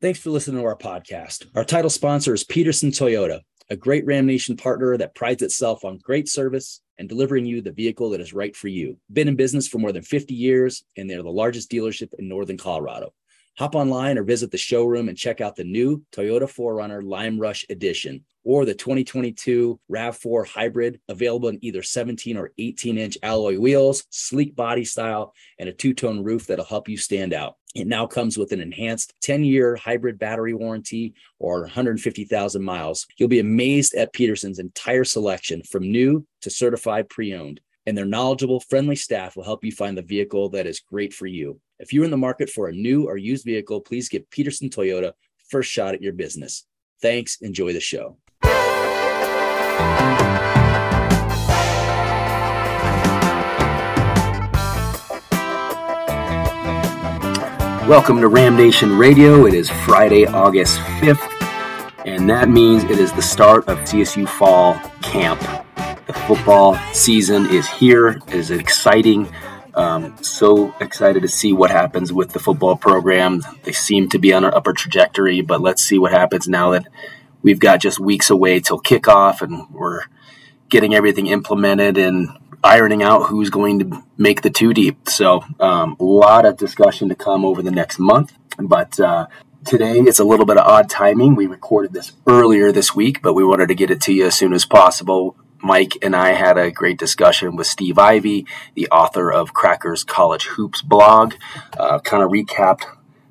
Thanks for listening to our podcast. Our title sponsor is Peterson Toyota, a great Ram Nation partner that prides itself on great service and delivering you the vehicle that is right for you. Been in business for more than 50 years, and they're the largest dealership in Northern Colorado. Hop online or visit the showroom and check out the new Toyota 4Runner Lime Rush Edition or the 2022 RAV4 Hybrid, available in either 17 or 18 inch alloy wheels, sleek body style, and a two tone roof that'll help you stand out. It now comes with an enhanced 10 year hybrid battery warranty or 150,000 miles. You'll be amazed at Peterson's entire selection from new to certified pre owned. And their knowledgeable, friendly staff will help you find the vehicle that is great for you. If you're in the market for a new or used vehicle, please give Peterson Toyota first shot at your business. Thanks. Enjoy the show. Welcome to Ram Nation Radio. It is Friday, August 5th, and that means it is the start of CSU Fall Camp. The football season is here. It is exciting. Um, so excited to see what happens with the football program. They seem to be on an upper trajectory, but let's see what happens now that we've got just weeks away till kickoff and we're getting everything implemented and ironing out who's going to make the two deep. So um, a lot of discussion to come over the next month. But uh, today it's a little bit of odd timing. We recorded this earlier this week, but we wanted to get it to you as soon as possible. Mike and I had a great discussion with Steve Ivy, the author of Crackers College Hoops blog. Uh, kind of recapped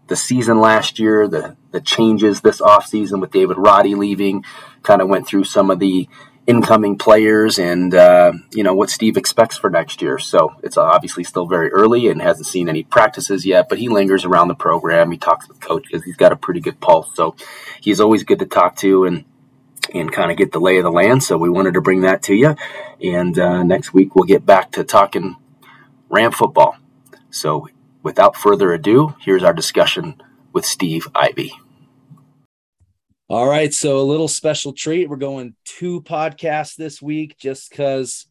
the season last year, the the changes this offseason with David Roddy leaving, kind of went through some of the incoming players and uh, you know what Steve expects for next year. So it's obviously still very early and hasn't seen any practices yet, but he lingers around the program. He talks with coach because he's got a pretty good pulse. So he's always good to talk to and and kind of get the lay of the land. So we wanted to bring that to you. And uh, next week we'll get back to talking Ram football. So without further ado, here's our discussion with Steve Ivy. All right, so a little special treat. We're going two podcasts this week just because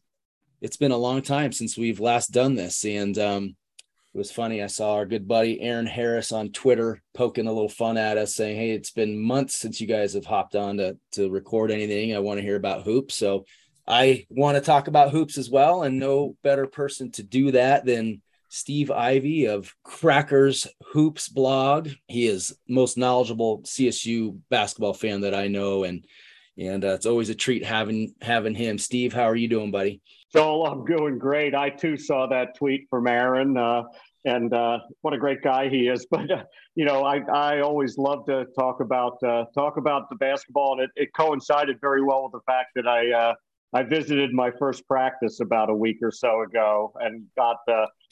it's been a long time since we've last done this. And um, it was funny. I saw our good buddy Aaron Harris on Twitter poking a little fun at us, saying, Hey, it's been months since you guys have hopped on to, to record anything. I want to hear about hoops. So I want to talk about hoops as well. And no better person to do that than Steve Ivy of Crackers Hoops blog. He is most knowledgeable CSU basketball fan that I know, and and uh, it's always a treat having having him. Steve, how are you doing, buddy? Joel, I'm doing great. I too saw that tweet from Aaron, uh, and uh, what a great guy he is. But uh, you know, I, I always love to talk about uh, talk about the basketball, and it, it coincided very well with the fact that I uh, I visited my first practice about a week or so ago, and got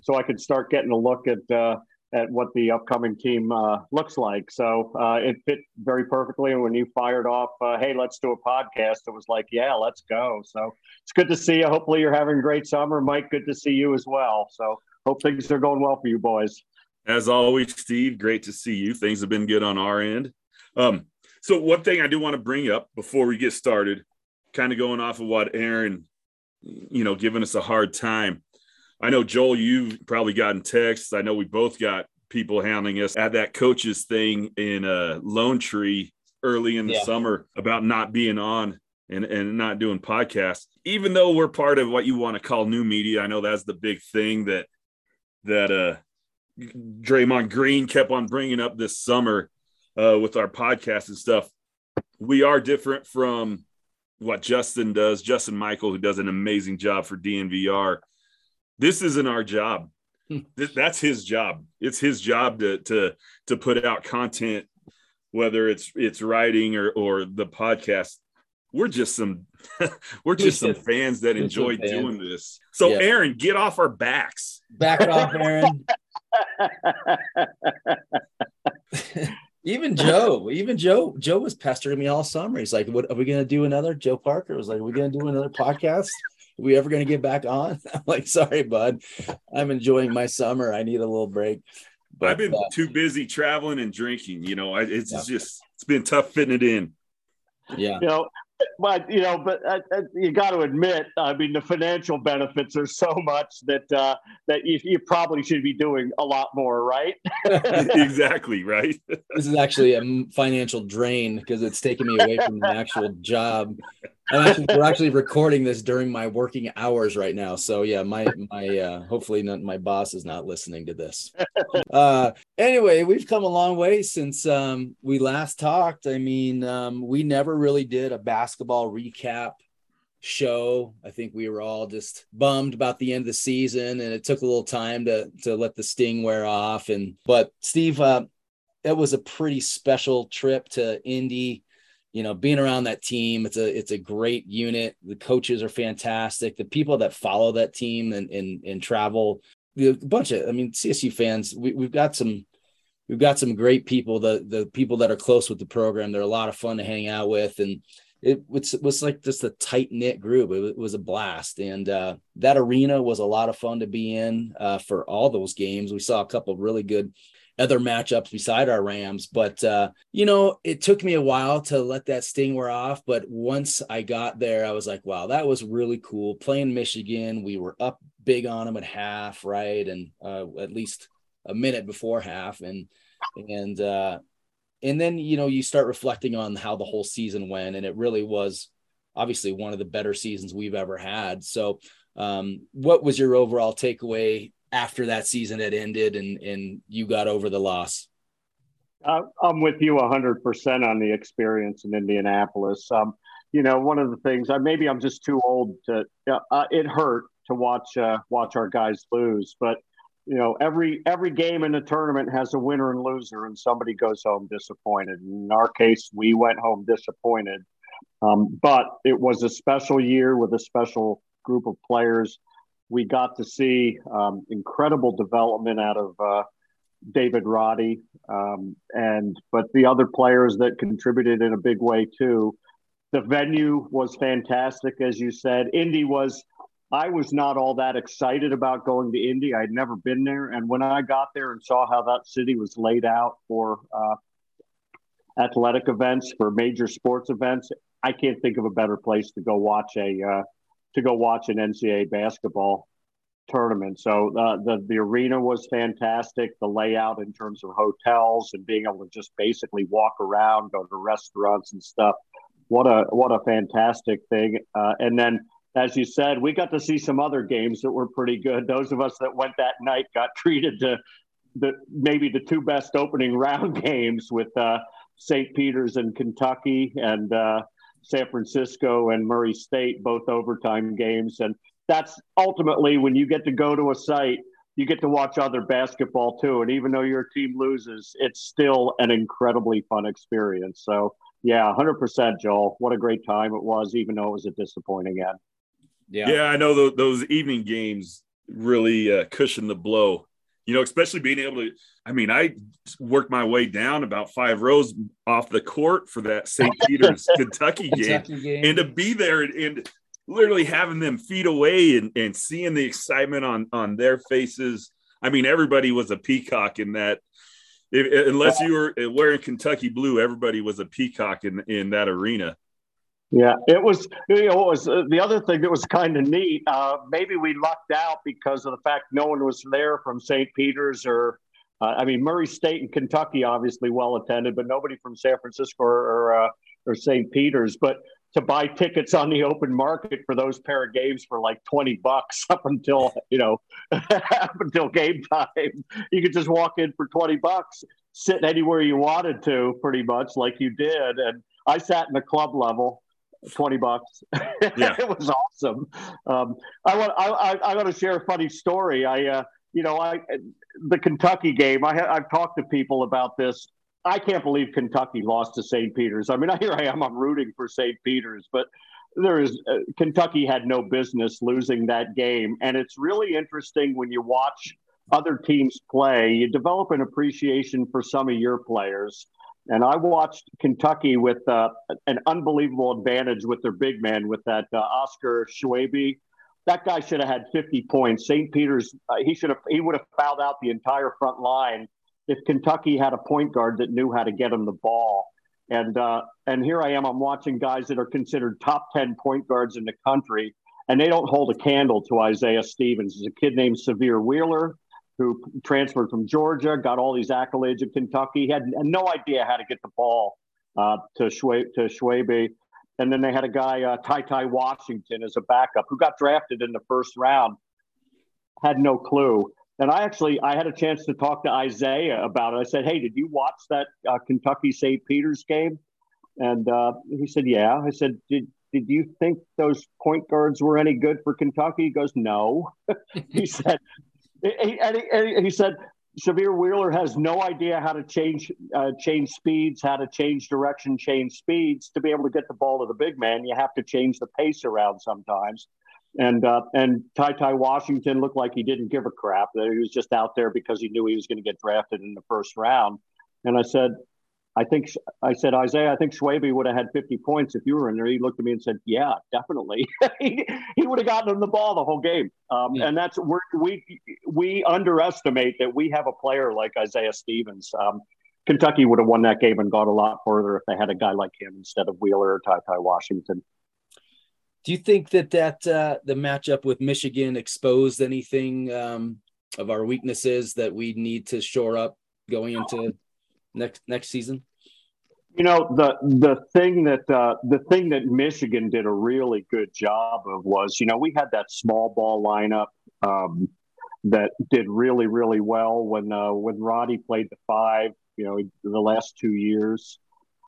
so I could start getting a look at uh, at what the upcoming team uh, looks like. So uh, it fit very perfectly. And when you fired off, uh, hey, let's do a podcast, it was like, yeah, let's go. So it's good to see you. Hopefully, you're having a great summer, Mike. Good to see you as well. So hope things are going well for you boys. As always, Steve, great to see you. Things have been good on our end. Um, so one thing I do want to bring up before we get started, kind of going off of what Aaron, you know, giving us a hard time I know Joel, you've probably gotten texts. I know we both got people hounding us at that coaches thing in uh, Lone Tree early in the yeah. summer about not being on and, and not doing podcasts. Even though we're part of what you want to call new media, I know that's the big thing that that uh, Draymond Green kept on bringing up this summer uh, with our podcast and stuff. We are different from what Justin does. Justin Michael, who does an amazing job for DNVR this isn't our job. Hmm. That's his job. It's his job to to to put out content, whether it's it's writing or or the podcast. We're just some we're just some fans that enjoy doing this. So yeah. Aaron, get off our backs. Back it off, Aaron. even Joe, even Joe, Joe was pestering me all summer. He's like, "What are we going to do? Another?" Joe Parker was like, "Are we going to do another podcast?" Are we ever going to get back on? I'm like, sorry, bud. I'm enjoying my summer. I need a little break. But, I've been uh, too busy traveling and drinking. You know, I, it's yeah. just it's been tough fitting it in. Yeah. You know, but you know, but uh, uh you got to admit, I mean, the financial benefits are so much that uh, that you, you, probably should be doing a lot more, right? exactly, right. this is actually a financial drain because it's taking me away from the actual job. Actually, we're actually recording this during my working hours right now. So yeah, my my uh, hopefully not, my boss is not listening to this. Uh, anyway, we've come a long way since um, we last talked. I mean, um, we never really did a basketball recap show. I think we were all just bummed about the end of the season, and it took a little time to to let the sting wear off. And but Steve, uh, it was a pretty special trip to Indy you know being around that team it's a it's a great unit. The coaches are fantastic. The people that follow that team and and, and travel a bunch of i mean csu fans we, we've got some we've got some great people the the people that are close with the program. They're a lot of fun to hang out with. And it was, was like just a tight knit group. It was, it was, a blast, and uh, that arena was a lot of fun to be in uh, for all those games. We saw a couple really good other matchups beside our Rams. But uh, you know, it took me a while to let that sting wear off. But once I got there, I was like, wow, that was really cool. Playing Michigan, we were up big on them at half, right, and uh, at least a minute before half, and and uh, and then you know you start reflecting on how the whole season went, and it really was obviously one of the better seasons we've ever had. So. Um, what was your overall takeaway after that season had ended and and you got over the loss? Uh, I'm with you 100% on the experience in Indianapolis. Um, you know, one of the things, uh, maybe I'm just too old to. Uh, it hurt to watch uh, watch our guys lose, but you know, every every game in the tournament has a winner and loser, and somebody goes home disappointed. In our case, we went home disappointed, um, but it was a special year with a special group of players we got to see um, incredible development out of uh, David Roddy, um, and but the other players that contributed in a big way too. The venue was fantastic, as you said. Indy was. I was not all that excited about going to Indy. I'd never been there, and when I got there and saw how that city was laid out for uh, athletic events, for major sports events, I can't think of a better place to go watch a uh, to go watch an NCAA basketball tournament. So uh, the the arena was fantastic. The layout in terms of hotels and being able to just basically walk around, go to restaurants and stuff. What a what a fantastic thing! Uh, and then, as you said, we got to see some other games that were pretty good. Those of us that went that night got treated to the maybe the two best opening round games with uh, St. Peter's and Kentucky and uh, San Francisco and Murray State, both overtime games. And that's ultimately when you get to go to a site, you get to watch other basketball too. And even though your team loses, it's still an incredibly fun experience. So, yeah, 100%, Joel. What a great time it was, even though it was a disappointing end. Yeah, yeah I know those evening games really uh, cushion the blow you know, especially being able to. I mean, I worked my way down about five rows off the court for that St. Peter's Kentucky, game, Kentucky game, and to be there and, and literally having them feet away and, and seeing the excitement on on their faces. I mean, everybody was a peacock in that. If, unless you were wearing Kentucky blue, everybody was a peacock in in that arena. Yeah, it was. You know, it was uh, the other thing that was kind of neat. Uh, maybe we lucked out because of the fact no one was there from St. Peter's or, uh, I mean, Murray State and Kentucky obviously well attended, but nobody from San Francisco or or, uh, St. Peter's. But to buy tickets on the open market for those pair of games for like 20 bucks up until you know up until game time you could just walk in for 20 bucks sit anywhere you wanted to pretty much like you did and i sat in the club level 20 bucks. Yeah. it was awesome. Um, I want, I, I, I want to share a funny story. I, uh, you know, I, the Kentucky game, I I've talked to people about this. I can't believe Kentucky lost to St. Peter's. I mean, here I am, I'm rooting for St. Peter's, but there is uh, Kentucky had no business losing that game. And it's really interesting when you watch other teams play, you develop an appreciation for some of your players. And I watched Kentucky with uh, an unbelievable advantage with their big man, with that uh, Oscar Tshiebwe. That guy should have had 50 points. St. Peter's, uh, he should have, he would have fouled out the entire front line if Kentucky had a point guard that knew how to get him the ball. And uh, and here I am. I'm watching guys that are considered top ten point guards in the country, and they don't hold a candle to Isaiah Stevens. There's a kid named Sahvir Wheeler who transferred from Georgia, got all these accolades at Kentucky. Had no idea how to get the ball uh, to Shwe- to Schwabe. And then they had a guy, uh, Ty Ty Washington, as a backup who got drafted in the first round. Had no clue. And I actually I had a chance to talk to Isaiah about it. I said, "Hey, did you watch that uh, Kentucky St. Peter's game?" And uh, he said, "Yeah." I said, "Did did you think those point guards were any good for Kentucky?" He goes, "No." he said, and, he, and he said Sahvir Wheeler has no idea how to change uh, change speeds, how to change direction, change speeds to be able to get the ball to the big man. You have to change the pace around sometimes. And uh, and Ty Ty Washington looked like he didn't give a crap. That he was just out there because he knew he was going to get drafted in the first round. And I said, I think I said Isaiah. I think Schwabe would have had 50 points if you were in there. He looked at me and said, "Yeah, definitely. he, he would have gotten him the ball the whole game." Um, yeah. And that's we we we underestimate that we have a player like Isaiah Stevens. Um, Kentucky would have won that game and got a lot further if they had a guy like him instead of Wheeler or Ty Ty Washington. Do you think that that uh, the matchup with Michigan exposed anything um, of our weaknesses that we need to shore up going into next next season? You know the the thing that uh, the thing that Michigan did a really good job of was you know we had that small ball lineup um, that did really really well when uh, when Roddy played the five. You know the last two years,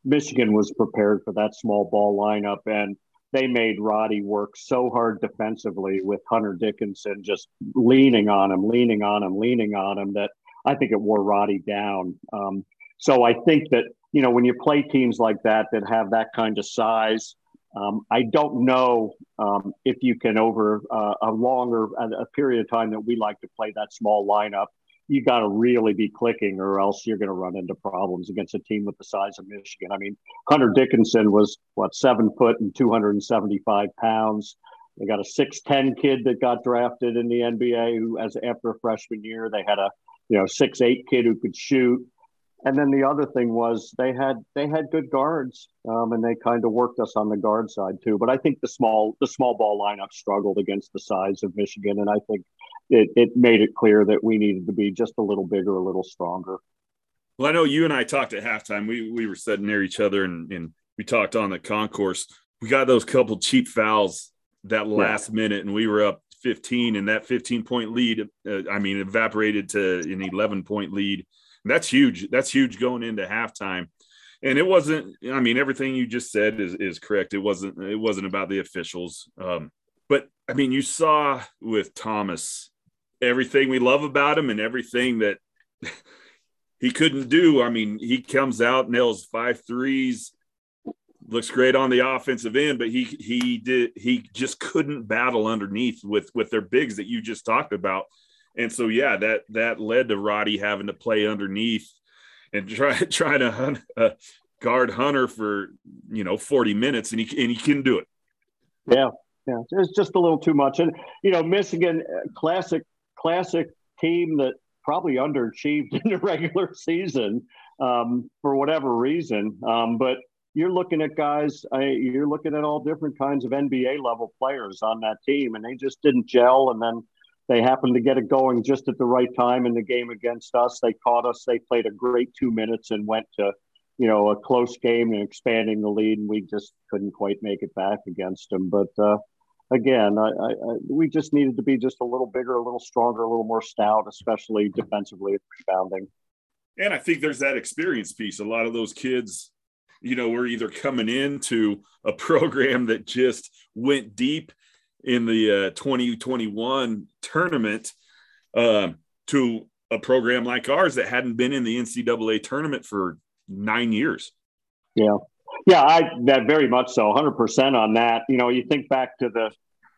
Michigan was prepared for that small ball lineup and they made Roddy work so hard defensively with Hunter Dickinson just leaning on him, leaning on him, leaning on him that I think it wore Roddy down. Um, so I think that, you know, when you play teams like that that have that kind of size, um, I don't know um, if you can, over uh, a longer a period of time that we like to play that small lineup, you got to really be clicking, or else you're going to run into problems against a team with the size of Michigan. I mean, Hunter Dickinson was what seven foot and 275 pounds. They got a 6'10 kid that got drafted in the NBA who, as after a freshman year, they had a you know six eight kid who could shoot. And then the other thing was they had they had good guards, um, and they kind of worked us on the guard side too. But I think the small the small ball lineup struggled against the size of Michigan, and I think it, it made it clear that we needed to be just a little bigger, a little stronger. Well, I know you and I talked at halftime. We we were sitting near each other, and, and we talked on the concourse. We got those couple cheap fouls that last yeah. minute, and we were up 15, and that 15 point lead, uh, I mean, evaporated to an 11 point lead that's huge. That's huge going into halftime. And it wasn't, I mean, everything you just said is, is correct. It wasn't, it wasn't about the officials. Um, but I mean, you saw with Thomas everything we love about him and everything that he couldn't do. I mean, he comes out, nails five threes, looks great on the offensive end, but he he did he just couldn't battle underneath with with their bigs that you just talked about. And so, yeah, that that led to Roddy having to play underneath and try try to hunt, uh, guard Hunter for you know 40 minutes, and he and he can do it. Yeah, yeah, it's just a little too much. And you know, Michigan, uh, classic classic team that probably underachieved in the regular season um, for whatever reason. Um, but you're looking at guys, I, you're looking at all different kinds of NBA level players on that team, and they just didn't gel. And then they happened to get it going just at the right time in the game against us. They caught us. They played a great two minutes and went to, you know, a close game and expanding the lead, and we just couldn't quite make it back against them. But uh, again, I, I, I, we just needed to be just a little bigger, a little stronger, a little more stout, especially defensively rebounding. And I think there's that experience piece. A lot of those kids, you know, were either coming into a program that just went deep in the uh, 2021 tournament uh, to a program like ours that hadn't been in the NCAA tournament for nine years. Yeah, yeah, I that very much so, 100 percent on that. You know, you think back to the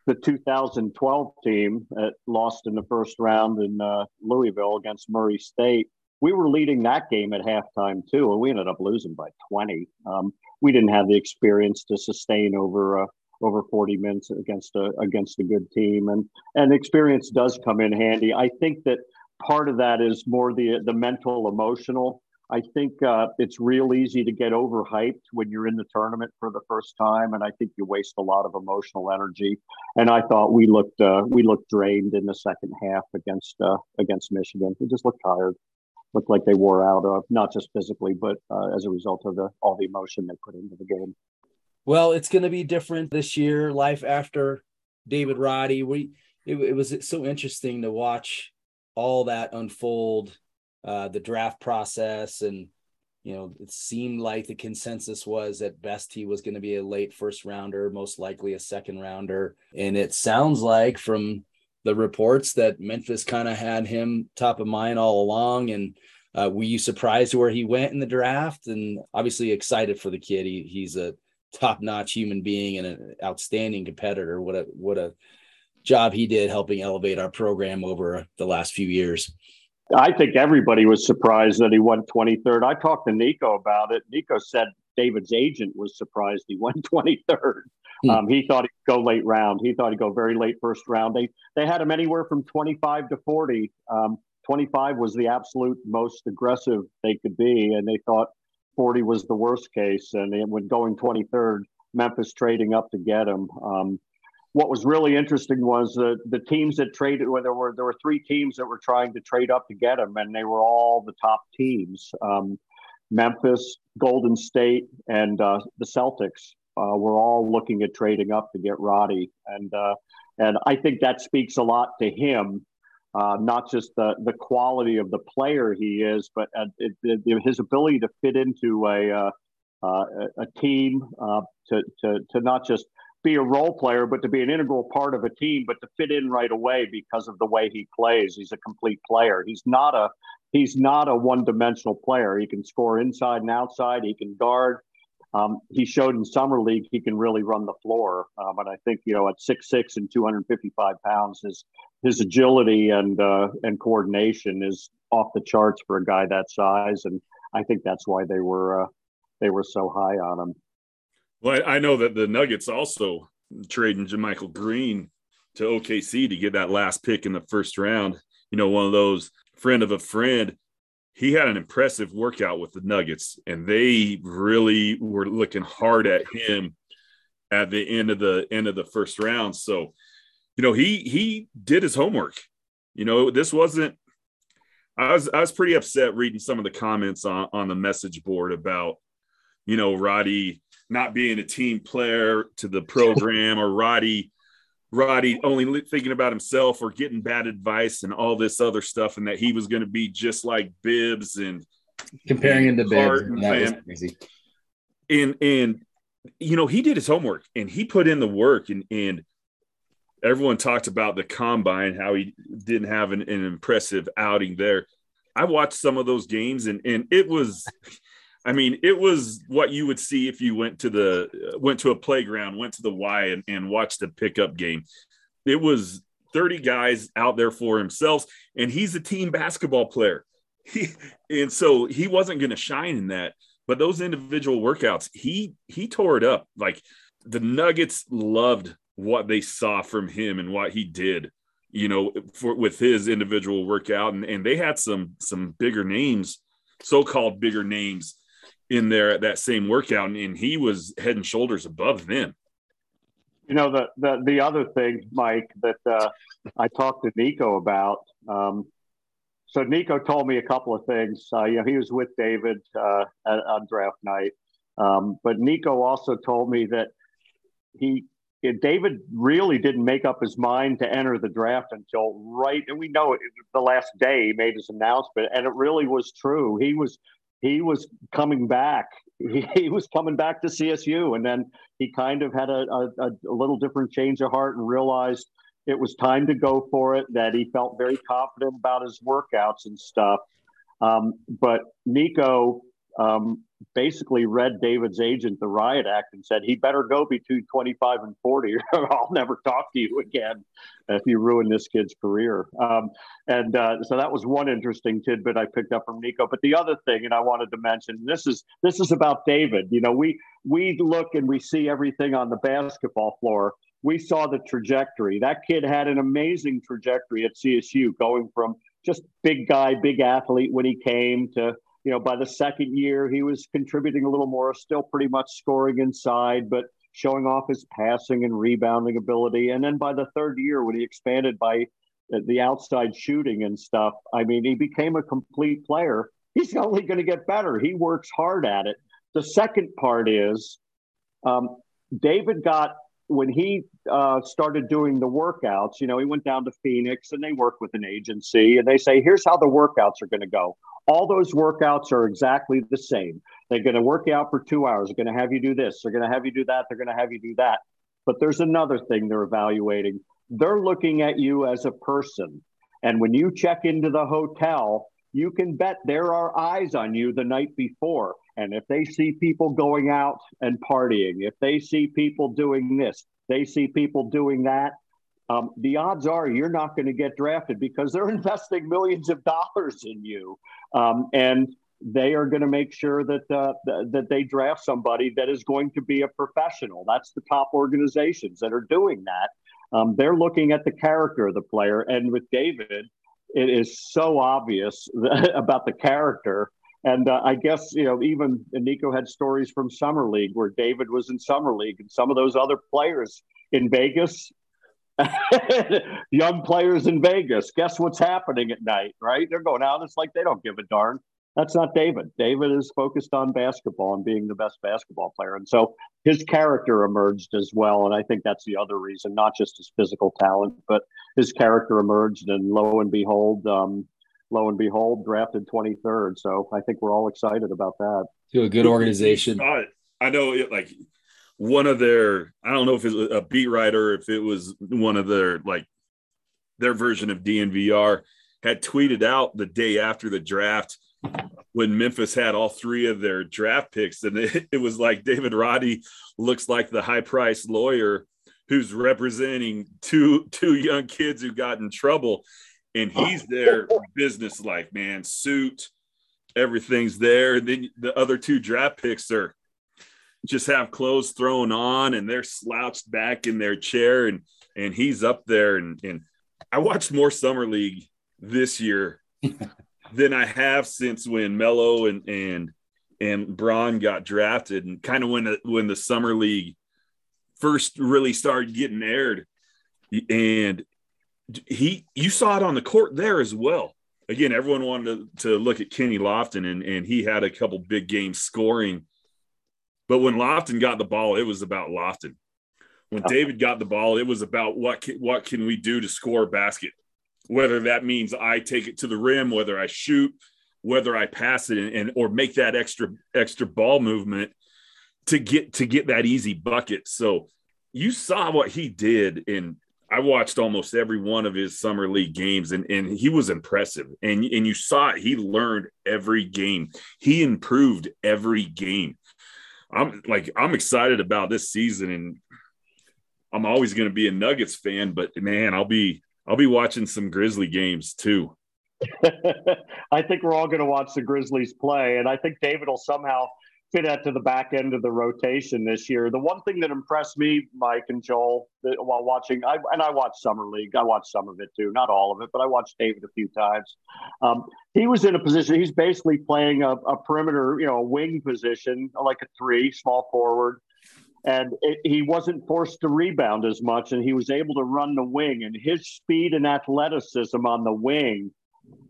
the 2012 team that lost in the first round in uh, Louisville against Murray State. We were leading that game at halftime too, and we ended up losing by 20. Um, we didn't have the experience to sustain over over 40 minutes against a against a good team and and experience does come in handy i think that part of that is more the the mental emotional I think uh, it's real easy to get overhyped when you're in the tournament for the first time, and I think you waste a lot of emotional energy. And I thought we looked uh, we looked drained in the second half against uh, against Michigan. We just looked tired, looked like they wore out, uh, not just physically, but uh, as a result of the all the emotion they put into the game. Well, it's going to be different this year. Life after David Roddy, we it, it was so interesting to watch all that unfold uh, the draft process and you know it seemed like the consensus was at best he was going to be a late first rounder most likely a second rounder. And it sounds like from the reports that memphis kind of had him top of mind all along. And uh, were you surprised where he went in the draft? And obviously excited for the kid. He, he's a top-notch human being and an outstanding competitor what a what a job he did helping elevate our program over the last few years I think everybody was surprised that he won 23rd. I talked to Niko about it. Niko said David's agent was surprised he won 23rd. Hmm. Um, he thought he'd go late round. He thought he'd go very late first round. They they had him anywhere from 25 to 40. Um, 25 was the absolute most aggressive they could be, and they thought 40 was the worst case. And it when going 23rd, Memphis trading up to get him. Um, what was really interesting was the the teams that traded. Well, there were there were three teams that were trying to trade up to get him, and they were all the top teams. Um, Memphis, Golden State, and uh, the Celtics uh, were all looking at trading up to get Roddy, and uh, and I think that speaks a lot to him, uh, not just the the quality of the player he is, but uh, it, it, his ability to fit into a uh, a, a team to to to not just be a role player, but to be an integral part of a team, but to fit in right away because of the way he plays. He's a complete player. He's not a he's not a one dimensional player. He can score inside and outside. He can guard. Um, he showed in summer league he can really run the floor. Um, and I think you know at six six and two hundred fifty five pounds, his his agility and uh, and coordination is off the charts for a guy that size. And I think that's why they were uh, they were so high on him. Well, I know that the Nuggets also trading JaMychal Green to OKC to get that last pick in the first round. You know, one of those friend of a friend. He had an impressive workout with the Nuggets, and they really were looking hard at him at the end of the end of the first round. So, you know, he he did his homework. You know, this wasn't. I was I was pretty upset reading some of the comments on on the message board about, you know, Roddy not being a team player to the program or Roddy Roddy only thinking about himself or getting bad advice and all this other stuff, and that he was going to be just like Bibbs and comparing him to Bibbs. And, that was crazy. And and you know he did his homework and he put in the work and and everyone talked about the combine how he didn't have an, an impressive outing there. I watched some of those games and and it was I mean, it was what you would see if you went to the went to a playground, went to the Y, and, and watched a pickup game. It was 30 guys out there for himself, and he's a team basketball player. He, and so he wasn't going to shine in that. But those individual workouts, he he tore it up. Like the Nuggets loved what they saw from him and what he did you know for with his individual workout and, and they had some some bigger names so-called bigger names in there at that same workout, and he was head and shoulders above them. You know, the the, the other thing, Mike, that uh, I talked to Niko about. Um, so Niko told me a couple of things. Uh, you know, he was with David uh, at, on draft night, um, but Nico also told me that he David really didn't make up his mind to enter the draft until right, and we know it, the last day he made his announcement, and it really was true. He was he was coming back. He, he, was coming back to CSU, and then he kind of had a, a, a, little different change of heart and realized it was time to go for it. That he felt very confident about his workouts and stuff. Um, but Niko um, basically read David's agent, the Riot Act, and said he better go between 25 and 40, or I'll never talk to you again if you ruin this kid's career. Um, and uh, so that was one interesting tidbit I picked up from Niko. But the other thing, and I wanted to mention, this is this is about David. You know, we we look and we see everything on the basketball floor. We saw the trajectory. That kid had an amazing trajectory at CSU, going from just big guy, big athlete when he came to you know, by the second year, he was contributing a little more, still pretty much scoring inside, but showing off his passing and rebounding ability. And then by the third year, when he expanded by the outside shooting and stuff, I mean, he became a complete player. He's only going to get better. He works hard at it. The second part is um, David got when he uh, started doing the workouts, you know, he went down to Phoenix and they work with an agency and they say, here's how the workouts are going to go. All those workouts are exactly the same. They're going to work out for two hours. They're going to have you do this. They're going to have you do that. They're going to have you do that. But there's another thing they're evaluating. They're looking at you as a person. And when you check into the hotel, you can bet there are eyes on you the night before. And if they see people going out and partying, if they see people doing this, they see people doing that, um, the odds are you're not going to get drafted because they're investing millions of dollars in you. Um, and they are going to make sure that uh, th- that they draft somebody that is going to be a professional. That's the top organizations that are doing that. Um, they're looking at the character of the player, and with David, it is so obvious about the character and uh, I guess, you know, even Niko had stories from Summer League where David was in Summer League and some of those other players in Vegas, young players in Vegas, guess what's happening at night, right? They're going out. It's like they don't give a darn. That's not David. David is focused on basketball and being the best basketball player. And so his character emerged as well. And I think that's the other reason, not just his physical talent, but his character emerged. And lo and behold, um, lo and behold, drafted 23rd. So I think we're all excited about that. To a good organization. I know it like one of their, I don't know if it was a beat writer, if it was one of their like their version of DNVR had tweeted out the day after the draft when Memphis had all three of their draft picks. And it, it was like David Roddy looks like the high priced lawyer who's representing two two young kids who got in trouble and he's there business like man. Suit everything's there. And then the other two draft picks are just have clothes thrown on and they're slouched back in their chair and and he's up there. And and I watched more summer league this year than I have since when Melo and and and Bron got drafted and kind of when the, when the summer league first really started getting aired. And he you saw it on the court there as well. Again, everyone wanted to, to look at Kenny Lofton, and, and he had a couple big games scoring. But when Lofton got the ball, it was about Lofton. When David got the ball, it was about what can, what can we do to score a basket, whether that means I take it to the rim, whether I shoot, whether I pass it, and, and or make that extra extra ball movement to get to get that easy bucket. So you saw what he did in I watched almost every one of his summer league games, and, and he was impressive. And and you saw it; he learned every game. He improved every game. I'm like I'm excited about this season, and I'm always going to be a Nuggets fan. But man, I'll be I'll be watching some Grizzly games too. I think we're all going to watch the Grizzlies play, and I think David will somehow fit that to the back end of the rotation this year. The one thing that impressed me, Mike and Joel, while watching, I, and I watched Summer League, I watched some of it too, not all of it, but I watched David a few times. Um, he was in a position, he's basically playing a, a, perimeter, you know, a wing position, like a three, small forward. And it, he wasn't forced to rebound as much, and he was able to run the wing. And his speed and athleticism on the wing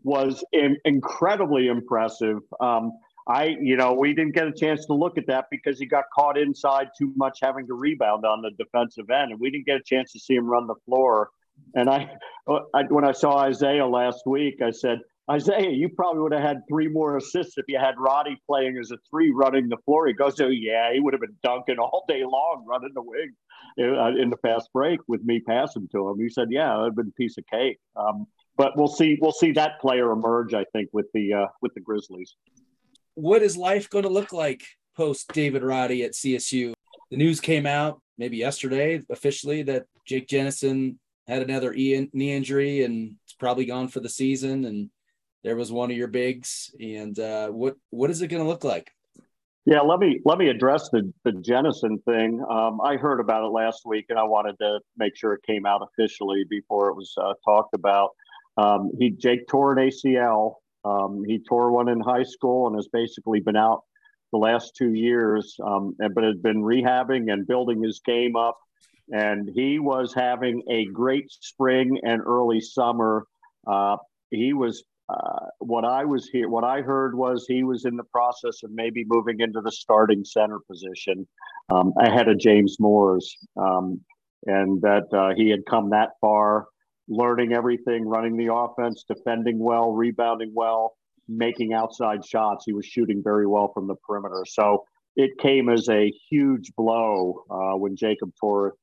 was in, incredibly impressive. Um, I, you know, we didn't get a chance to look at that because he got caught inside too much having to rebound on the defensive end, and we didn't get a chance to see him run the floor. And I, I when I saw Isaiah last week, I said, Isaiah, you probably would have had three more assists if you had Roddy playing as a three running the floor. He goes, Oh, yeah, he would have been dunking all day long running the wing uh, in the fast break with me passing to him. He said, Yeah, it would have been a piece of cake. Um, but we'll see. We'll see that player emerge, I think, with the uh, with the Grizzlies what is life going to look like post David Roddy at CSU? The news came out maybe yesterday officially that Jake Jennison had another knee injury and it's probably gone for the season. And there was one of your bigs. And uh, what what is it going to look like? Yeah, let me let me address the the Jennison thing. Um, I heard about it last week, and I wanted to make sure it came out officially before it was uh, talked about. Um, he Jake tore an ACL Um, he tore one in high school and has basically been out the last two years, um, but has been rehabbing and building his game up. And he was having a great spring and early summer. Uh, he was uh, what I was here. What I heard was he was in the process of maybe moving into the starting center position um, ahead of James Moors, um, and that uh, he had come that far, learning everything, running the offense, defending well, rebounding well, making outside shots. He was shooting very well from the perimeter. So it came as a huge blow uh, when Jacob tore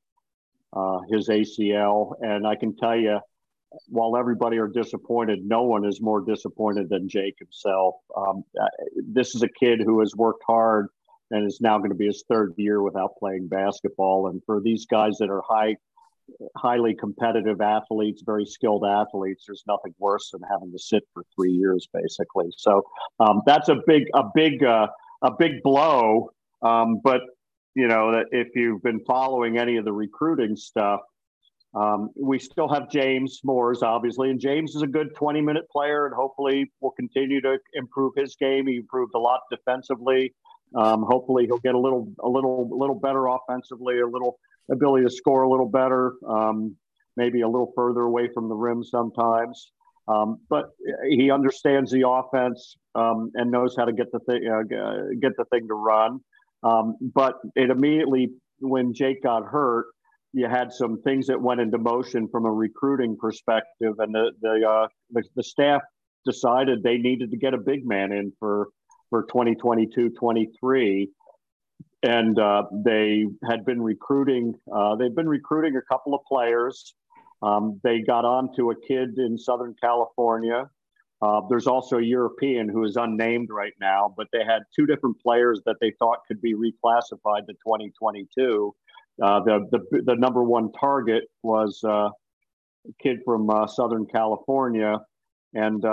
uh, his ACL. And I can tell you, while everybody are disappointed, no one is more disappointed than Jake himself. Um, uh, this is a kid who has worked hard and is now going to be his third year without playing basketball. And for these guys that are high highly competitive athletes, very skilled athletes. There's nothing worse than having to sit for three years, basically. So um, that's a big, a big, uh, a big blow. Um, but you know that if you've been following any of the recruiting stuff, um, we still have James Moors, obviously, and James is a good 20 minute player, and hopefully will continue to improve his game. He improved a lot defensively. Um, hopefully, he'll get a little, a little, a little better offensively, a little ability to score a little better, um, maybe a little further away from the rim sometimes. Um, but he understands the offense um, and knows how to get the thing uh, get the thing to run. Um, but it immediately, when Jake got hurt, you had some things that went into motion from a recruiting perspective, and the the, uh, the, the staff decided they needed to get a big man in for for 2022 23 and uh, they had been recruiting. Uh, they've been recruiting a couple of players. Um, they got on to a kid in Southern California. Uh, there's also a European who is unnamed right now, but they had two different players that they thought could be reclassified to 2022. Uh, the, the the number one target was uh, a kid from uh, Southern California, and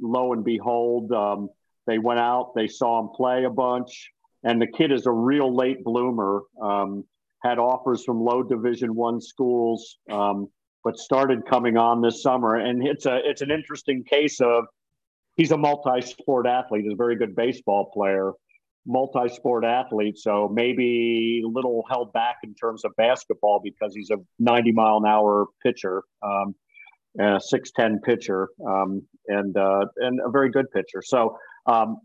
lo and behold, um, they went out. They saw him play a bunch and the kid is a real late bloomer. Um, had offers from low Division One schools, um, but started coming on this summer. And it's a it's an interesting case of he's a multi-sport athlete. He's a very good baseball player, multi-sport athlete. So maybe a little held back in terms of basketball because he's a 90 mile an hour pitcher. Um, a 6'10 pitcher um, and uh, and a very good pitcher. So um,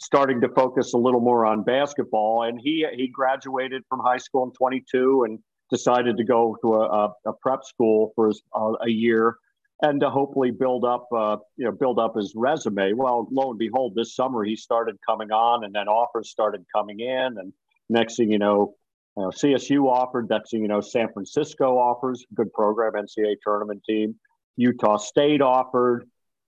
starting to focus a little more on basketball. And he he graduated from high school in 22 and decided to go to a, a, prep school for his, uh, a year and to hopefully build up uh, you know build up his resume. Well, lo and behold, this summer he started coming on, and then offers started coming in, and next thing you know. Uh, CSU offered. Next thing you know, San Francisco offers. Good program, NCAA tournament team. Utah State offered.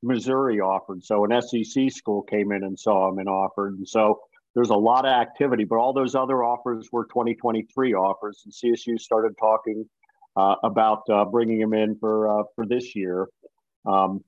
Missouri offered. So an SEC school came in and saw him and offered. And so there's a lot of activity, but all those other offers were 2023 offers. And CSU started talking uh, about uh, bringing him in for uh, for this year. Um,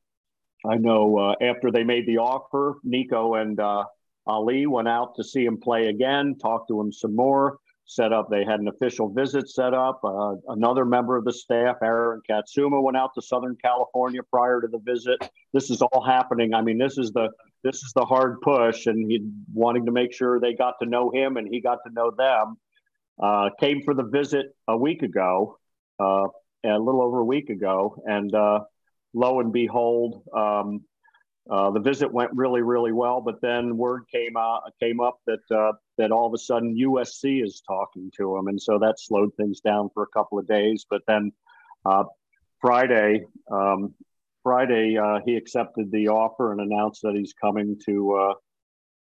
I know uh, after they made the offer, Niko and uh, Ali went out to see him play again, talked to him some more set up. They had an official visit set up. Uh, another member of the staff, Aaron Katsuma, went out to Southern California prior to the visit. This is all happening. I mean, this is the this is the hard push, and he wanting to make sure they got to know him and he got to know them. Uh, came for the visit a week ago, uh, a little over a week ago, and uh, lo and behold, um, uh, the visit went really, really well, but then word came out came up that uh, that all of a sudden USC is talking to him, and so that slowed things down for a couple of days. But then uh, Friday, um, Friday uh, he accepted the offer and announced that he's coming to uh,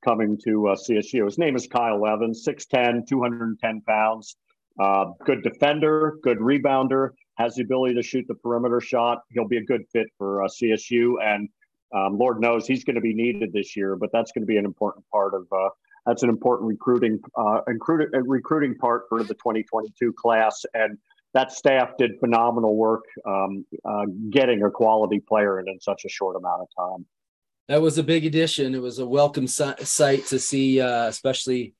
coming to CSU. His name is Kyle Evans, 6'10", 210 pounds, good defender, good rebounder, has the ability to shoot the perimeter shot. He'll be a good fit for CSU and um, Lord knows he's going to be needed this year, but that's going to be an important part of uh, that's an important recruiting uh, recruiting, uh, recruiting part for the 2022 class. And that staff did phenomenal work um, uh, getting a quality player in, in such a short amount of time. That was a big addition. It was a welcome sight to see, uh, especially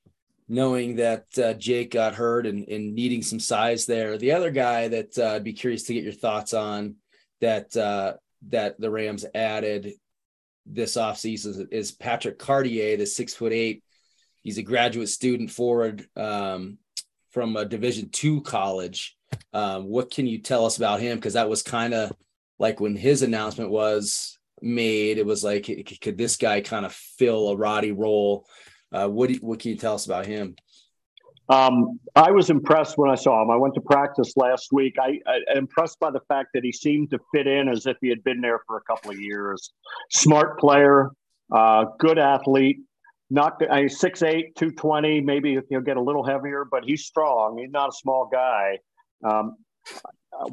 knowing that uh, Jake got hurt and, and, needing some size there. The other guy that uh, I'd be curious to get your thoughts on that uh, that the Rams added this offseason is Patrick Cartier, the six foot eight. He's a graduate student forward um, from a Division two college. Um, what can you tell us about him? Because that was kind of like when his announcement was made, it was like, could this guy kind of fill a Roddy role? Uh, what do, what can you tell us about him? Um, I was impressed when I saw him. I went to practice last week. I, I impressed by the fact that he seemed to fit in as if he had been there for a couple of years. Smart player, uh, good athlete. Not I mean, 6'8", 220, Maybe he'll get a little heavier, but he's strong. He's not a small guy. Um,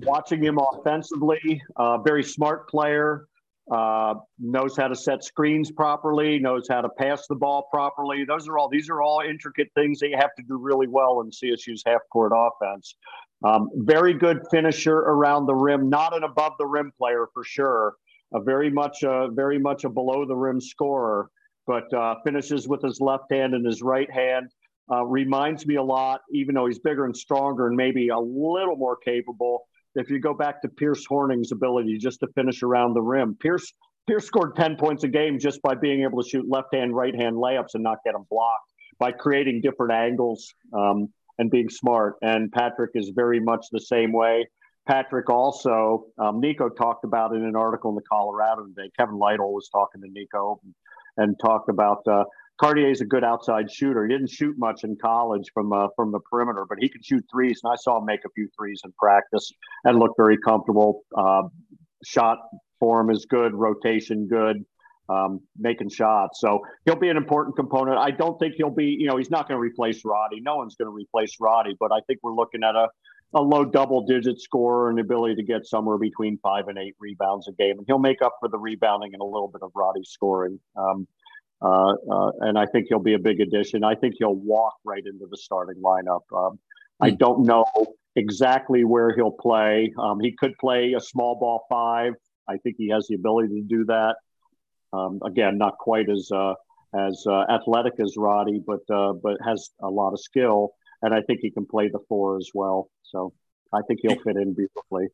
watching him offensively, uh, very smart player uh, knows how to set screens properly, knows how to pass the ball properly. Those are all these are all intricate things that you have to do really well in CSU's half court offense. Um, very good finisher around the rim, not an above the rim player for sure. A very much a very much a below the rim scorer, but uh, finishes with his left hand and his right hand. Uh, reminds me a lot, even though he's bigger and stronger and maybe a little more capable if you go back to Pierce Hornung's ability just to finish around the rim, Pierce Pierce scored 10 points a game just by being able to shoot left hand, right hand layups and not get them blocked by creating different angles um, and being smart. And Patrick is very much the same way. Patrick also, um, Niko talked about in an article in the Coloradoan today. Kevin Lytle was talking to Niko and, talked about uh, Cartier is a good outside shooter. He didn't shoot much in college from uh, from the perimeter, but he could shoot threes, and I saw him make a few threes in practice and look very comfortable. Uh, shot form is good, rotation good, um, making shots. So he'll be an important component. I don't think he'll be, you know, he's not going to replace Roddy. No one's going to replace Roddy, but I think we're looking at a a low double digit scorer and the ability to get somewhere between five and eight rebounds a game. And he'll make up for the rebounding and a little bit of Roddy's scoring. Um, uh, uh, and I think he'll be a big addition. I think he'll walk right into the starting lineup. Um. I hmm. don't know exactly where he'll play. Um, he could play a small ball five. I think he has the ability to do that. Um, again, not quite as uh, as uh, athletic as Roddy, but uh, but has a lot of skill, and I think he can play the four as well. So I think he'll fit in beautifully.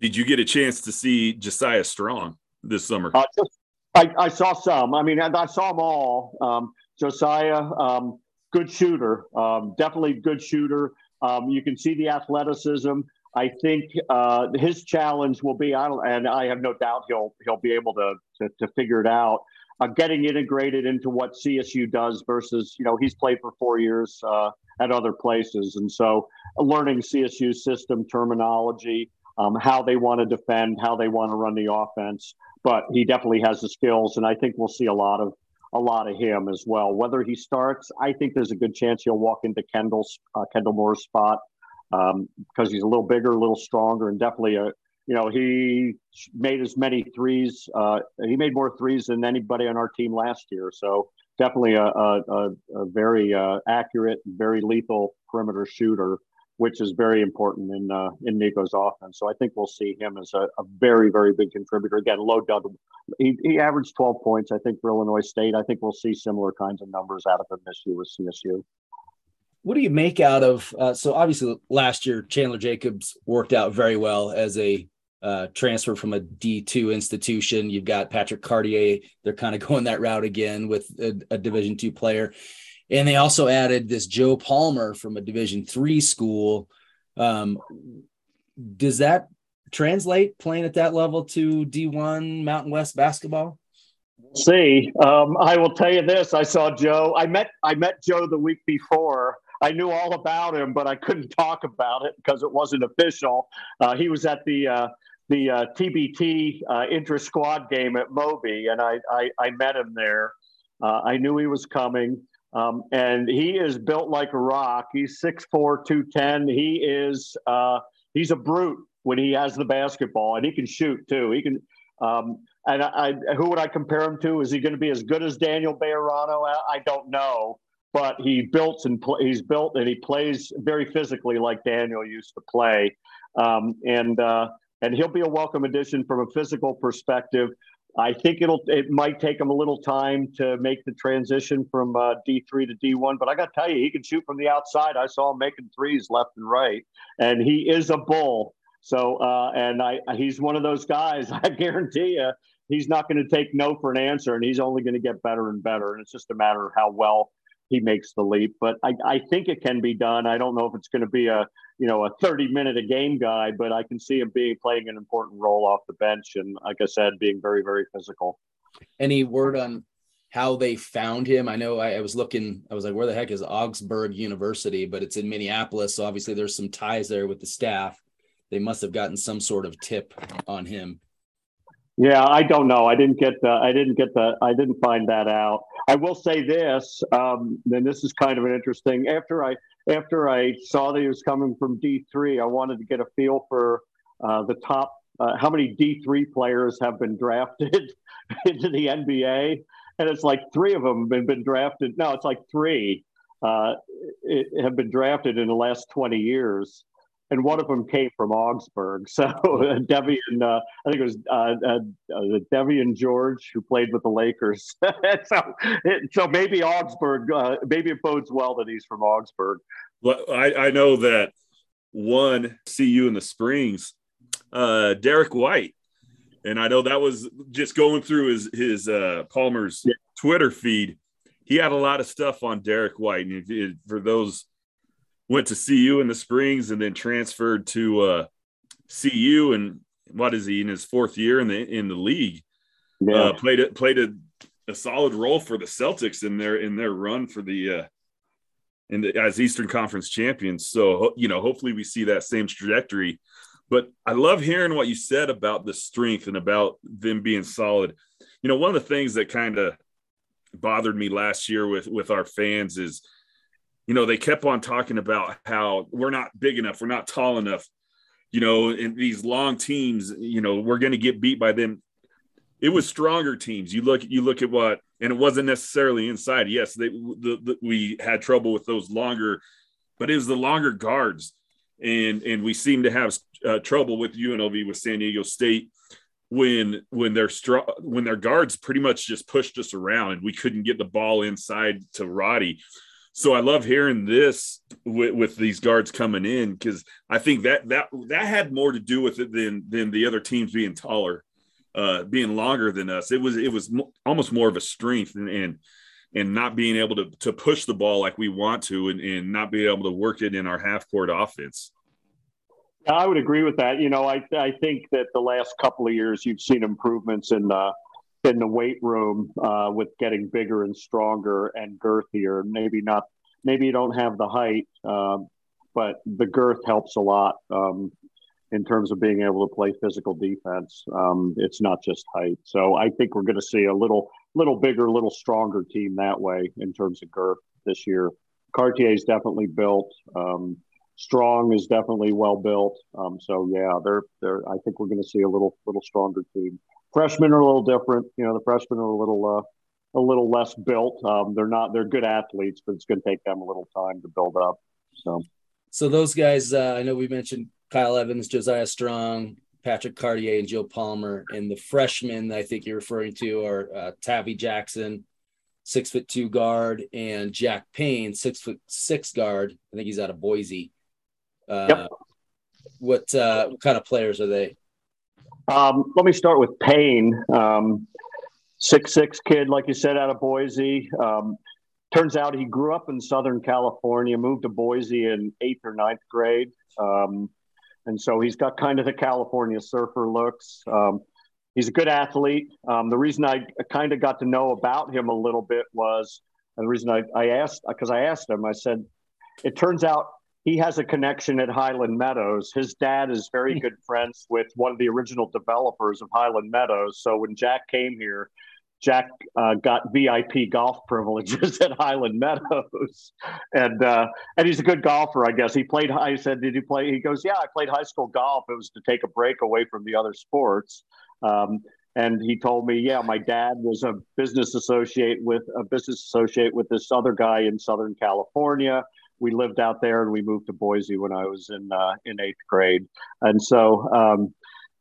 Did you get a chance to see Josiah Strong this summer? Uh, just I, I saw some. I mean, I, I saw them all. Um, Josiah, um, good shooter, um, definitely good shooter. Um, you can see the athleticism. I think uh, his challenge will be, I don't, and I have no doubt he'll he'll be able to to, to figure it out. Uh, getting integrated into what CSU does versus, you know, he's played for four years uh, at other places, and so uh, learning CSU system terminology, um, how they want to defend, how they want to run the offense but he definitely has the skills, and I think we'll see a lot of a lot of him as well. Whether he starts, I think there's a good chance he'll walk into Kendall's uh, Kendall Moore's spot because um, he's a little bigger, a little stronger, and definitely a you know he made as many threes. Uh, he made more threes than anybody on our team last year. So definitely a, a, a, very uh, accurate, very lethal perimeter shooter which is very important in uh, in Niko's offense. So I think we'll see him as a, a very very big contributor. Again, low double. He, he averaged 12 points, I think, for Illinois State. I think we'll see similar kinds of numbers out of him this year with CSU. What do you make out of? Uh, so obviously, last year Chandler Jacobs worked out very well as a uh, transfer from a D2 institution. You've got Patrick Cartier. They're kind of going that route again with a, a Division two player and they also added this Joe Palmer from a Division three school. Um, does that translate playing at that level to D1 Mountain West basketball? See, um, I will tell you this: I saw Joe. I met I met Joe the week before. I knew all about him, but I couldn't talk about it because it wasn't official. Uh, he was at the uh, the uh, TBT uh, inter squad game at Moby, and I, I, I met him there. Uh, I knew he was coming. Um, and he is built like a rock. He's 6'4, 210. He is uh, he's a brute when he has the basketball, and he can shoot too. He can. Um, and I, I, who would I compare him to? Is he going to be as good as Daniel Bejarano? I, I don't know, but he built and pl- he's built and he plays very physically like Daniel used to play, um, and uh, and he'll be a welcome addition from a physical perspective. I think it'll it might take him a little time to make the transition from uh, D3 to D1, but I got to tell you, he can shoot from the outside. I saw him making threes left and right, and he is a bull. So, uh, and I he's one of those guys. I guarantee you, he's not going to take no for an answer, and he's only going to get better and better. And it's just a matter of how well he makes the leap. But I, I think it can be done. I don't know if it's going to be a you know a 30 minute a game guy, but I can see him being playing an important role off the bench, and like I said, being very very physical. Any word on how they found him? I know I, I was looking. I was like, where the heck is Augsburg University? But it's in Minneapolis, so obviously there's some ties there with the staff. They must have gotten some sort of tip on him. Yeah, I don't know. I didn't get the. I didn't get the. I didn't find that out. I will say this. Um, and this is kind of an interesting. After I after I saw that he was coming from D three, I wanted to get a feel for uh, the top. Uh, how many D three players have been drafted into the NBA? And it's like three of them have been drafted. No, it's like three uh, have been drafted in the last twenty years and one of them came from Augsburg. So Devean, uh, I think it was uh, uh, uh Devean George who played with the Lakers. so, it, so maybe Augsburg, uh, maybe it bodes well that he's from Augsburg. Well, I, I know that one CU in the Springs, uh, Derrick White, and I know that was just going through his his Palmer's yeah. Twitter feed. He had a lot of stuff on Derrick White, and if, if, for those went to CU in the Springs and then transferred to uh, CU and what is he in his fourth year in the in the league? Yeah. Uh, played it played a, a solid role for the Celtics in their in their run for the uh, in the, as Eastern Conference champions. So you know, hopefully we see that same trajectory. But I love hearing what you said about the strength and about them being solid. You know, one of the things that kind of bothered me last year with with our fans is you know, they kept on talking about how we're not big enough, we're not tall enough, you know, and these long teams, you know, we're going to get beat by them. It was stronger teams. You look, you look at what, and it wasn't necessarily inside. Yes, they, the, the, we had trouble with those longer, but it was the longer guards, and and we seem to have uh, trouble with UNLV with San Diego State when when their strong when their guards pretty much just pushed us around and we couldn't get the ball inside to Roddy. So I love hearing this with, with these guards coming in because I think that that that had more to do with it than than the other teams being taller, uh, being longer than us. It was it was almost more of a strength and and, and not being able to to push the ball like we want to and, and not being able to work it in our half court offense. I would agree with that. You know, I I think that the last couple of years you've seen improvements in uh, in the weight room uh, with getting bigger and stronger and girthier. Maybe not, maybe you don't have the height, uh, but the girth helps a lot um, in terms of being able to play physical defense. Um, it's not just height. So I think we're going to see a little, little bigger, little stronger team that way in terms of girth this year. Cartier is definitely built. Um, Strong is definitely well built. Um, so yeah, they're they're. I think we're going to see a little little stronger team freshmen are a little different. You know, the freshmen are a little uh, a little less built. Um, they're not they're good athletes, but it's going to take them a little time to build up. So, so those guys, uh, I know we mentioned Kyle Evans, Josiah Strong, Patrick Cartier, and Joe Palmer, and the freshmen I think you're referring to are uh, Tavy Jackson, six foot two guard, and Jack Payne, six foot six guard. I think he's out of Boise. Uh, yep. What uh, what kind of players are they? Um, let me start with Payne. Um, six six kid, like you said, out of Boise. Um, turns out he grew up in Southern California, moved to Boise in eighth or ninth grade, um, and so he's got kind of the California surfer looks. Um, he's a good athlete. Um, the reason I kind of got to know about him a little bit was, and the reason I, I asked because I asked him, I said, it turns out he has a connection at Highland Meadows. His dad is very hmm. good friends with one of the original developers of Highland Meadows. So when Jack came here, Jack uh, got VIP golf privileges at Highland Meadows, and uh, and he's a good golfer, I guess. He played. I said, "Did you play?" He goes, "Yeah, I played high school golf. It was to take a break away from the other sports." Um, and he told me, "Yeah, my dad was a business associate with a business associate with this other guy in Southern California." We lived out there and we moved to Boise when I was in uh, in eighth grade, and so um,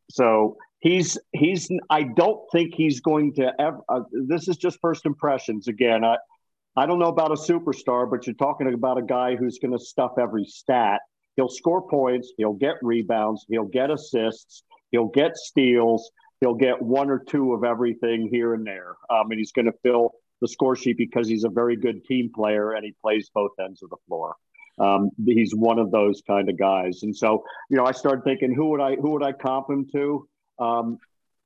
so he's he's I don't think he's going to ever. Uh, this is just first impressions again. I I don't know about a superstar, but you're talking about a guy who's going to stuff every stat. He'll score points. He'll get rebounds. He'll get assists. He'll get steals. he'll get one or two of everything here and there, um, and he's going to fill the score sheet because he's a very good team player and he plays both ends of the floor. Um, he's one of those kind of guys, and so you know, I started thinking, who would I who would I comp him to? Um,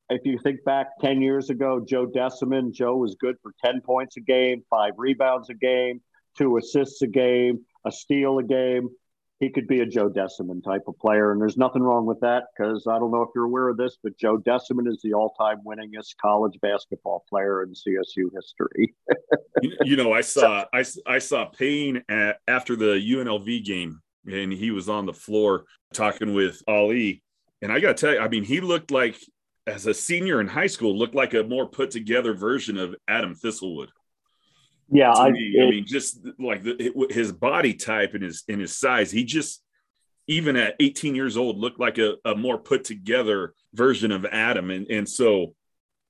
if you think back 10 years ago, Joe De Ciman, Joe was good for 10 points a game, five rebounds a game, two assists a game, a steal a game he could be a Joe De Ciman type of player. And there's nothing wrong with that because I don't know if you're aware of this, but Joe De Ciman is the all time winningest college basketball player in CSU history. you, you, know, I saw I, I saw Payne at, after the UNLV game, and he was on the floor talking with Ali. And I got to tell you, I mean, he looked like, as a senior in high school, looked like a more put together version of Adam Thistlewood. Yeah, I, me, it, I, mean, just like the, it, his body type and his and his size, he just even at 18 years old looked like a, a more put together version of Adam, and and so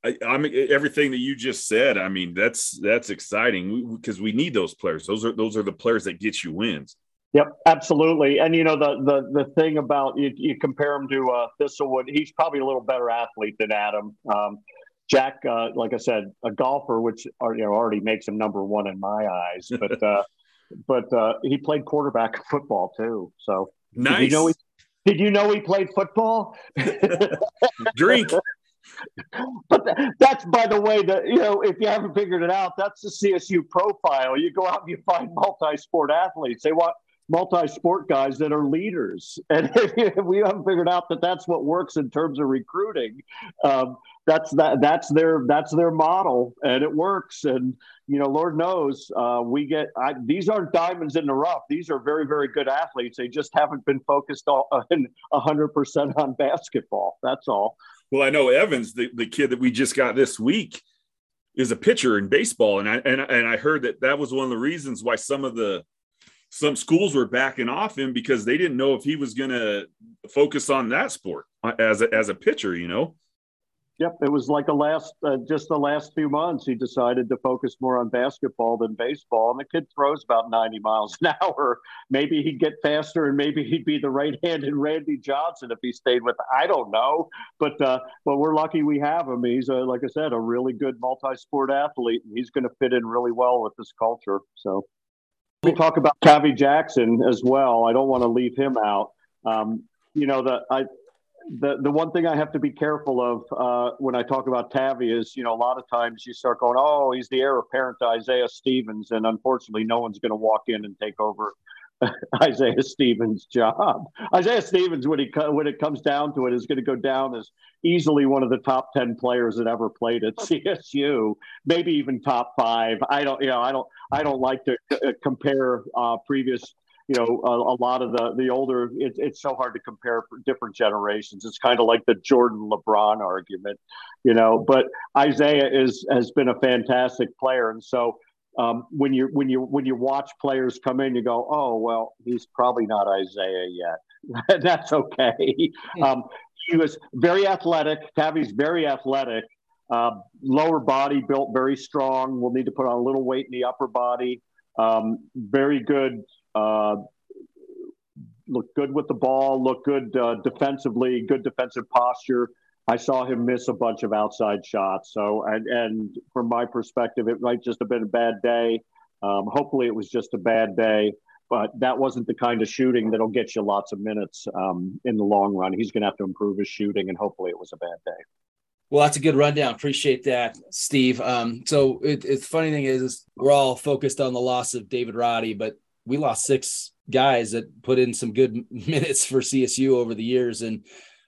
I, am everything that you just said. I mean, that's that's exciting because we, we need those players. Those are those are the players that get you wins. Yep, absolutely. And you know the the the thing about you, you compare him to uh, Thistlewood, he's probably a little better athlete than Adam. Um, Jack, uh, like I said, a golfer, which are, you know, already makes him number one in my eyes. But uh, but uh, he played quarterback football too. So nice. Did you know he, did you know he played football? Drink. but that's by the way that you know if you haven't figured it out that's the csu profile you go out and you find multi-sport athletes they want multi-sport guys that are leaders and if we haven't figured out that that's what works in terms of recruiting um, that's that that's their that's their model and it works. And you know lord knows uh, we get I, these aren't diamonds in the rough. These are very very good athletes. They just haven't been focused on 100% on basketball. That's all. Well i know evans the, the kid that we just got this week is a pitcher in baseball. And i and, and i heard that that was one of the reasons why some of the some schools were backing off him because they didn't know if he was going to focus on that sport uh, as a, as a pitcher you know Yep, it was like the last, uh, just the last few months. He decided to focus more on basketball than baseball, and the kid throws about ninety miles an hour. Maybe he'd get faster, and maybe he'd be the right-handed Randy Johnson if he stayed with. I don't know, but uh, but we're lucky we have him. He's a, like I said, a really good multi-sport athlete, and he's going to fit in really well with this culture. So we talk about Tavy Jackson as well. I don't want to leave him out. Um, you know, the I the the one thing I have to be careful of uh, when I talk about Tavy is, you know, a lot of times you start going, "Oh, he's the heir apparent to Isaiah Stevens," and unfortunately, no one's going to walk in and take over Isaiah Stevens' job. Isaiah Stevens, when he when it comes down to it, is going to go down as easily one of the top ten players that ever played at CSU, maybe even top five. I don't, you know, I don't, I don't like to uh, compare uh, previous you know, a, a, lot of the the older, it, it's so hard to compare for different generations. It's kind of like the Jordan LeBron argument, you know. But Isaiah is has been a fantastic player, and so um, when you when you when you watch players come in, you go, oh well, he's probably not Isaiah yet. That's okay. Um, he was very athletic. tavi's very athletic. Uh, lower body built very strong. We'll need to put on a little weight in the upper body. Um, very good uh, looked good with the ball, looked good uh, defensively, good defensive posture. I saw him miss a bunch of outside shots. So, and, and from my perspective, it might just have been a bad day. Um, hopefully, it was just a bad day, but that wasn't the kind of shooting that'll get you lots of minutes um, in the long run. He's going to have to improve his shooting, and hopefully, it was a bad day. Well, that's a good rundown. Appreciate that, Steve. Um, so, it, it's funny thing is, is, we're all focused on the loss of David Roddy, but we lost six guys that put in some good minutes for CSU over the years. And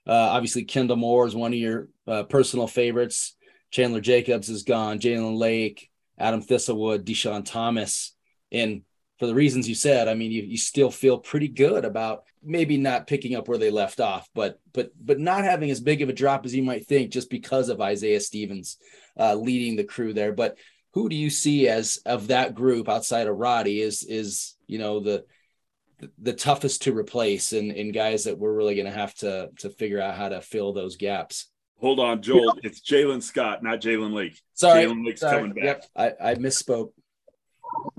uh, obviously, Kendall Moore is one of your uh, personal favorites. Chandler Jacobs is gone. Jalen Lake, Adam Thistlewood, Dischon Thomas. And for the reasons you said, I mean, you, you still feel pretty good about maybe not picking up where they left off, but but but not having as big of a drop as you might think just because of Isaiah Stevens uh, leading the crew there. But who do you see as of that group outside of Roddy is is you know the the toughest to replace and in guys that we're really going to have to to figure out how to fill those gaps. Hold on, Joel. It's Jalen Scott, not Jalen Lake. Sorry, Jalen Lake's sorry. coming back. Yep, I, I misspoke.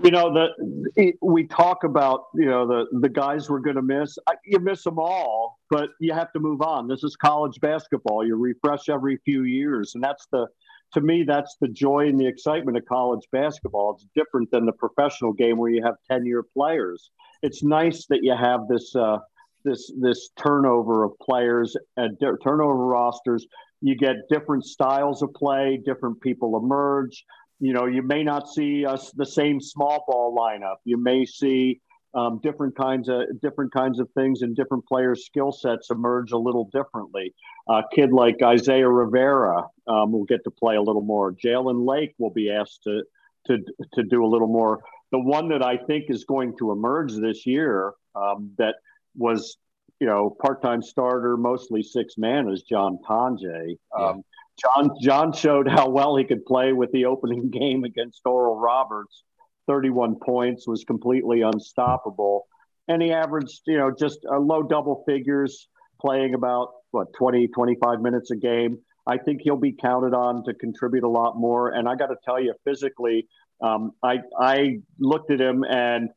You know, the we talk about you know the the guys we're going to miss. You miss them all, but you have to move on. This is college basketball. You refresh every few years, and that's the to me that's the joy and the excitement of college basketball. It's different than the professional game where you have ten year players. It's nice that you have this. Uh, this this turnover of players and turnover rosters you get different styles of play different people emerge you know, you may not see us the same small ball lineup. You may see um, different kinds of different kinds of things and different players' skill sets emerge a little differently. A kid like Isaiah Rivera um, will get to play a little more. Jalen Lake will be asked to to to do a little more. The one that I think is going to emerge this year um, that was you know part-time starter, mostly six man, is John Tonje. Yeah. Um, John John showed how well he could play with the opening game against Oral Roberts. 31 points was completely unstoppable, and he averaged you know just a low double figures, playing about what 20 25 minutes a game. I think he'll be counted on to contribute a lot more. And I got to tell you, physically, um, I I looked at him and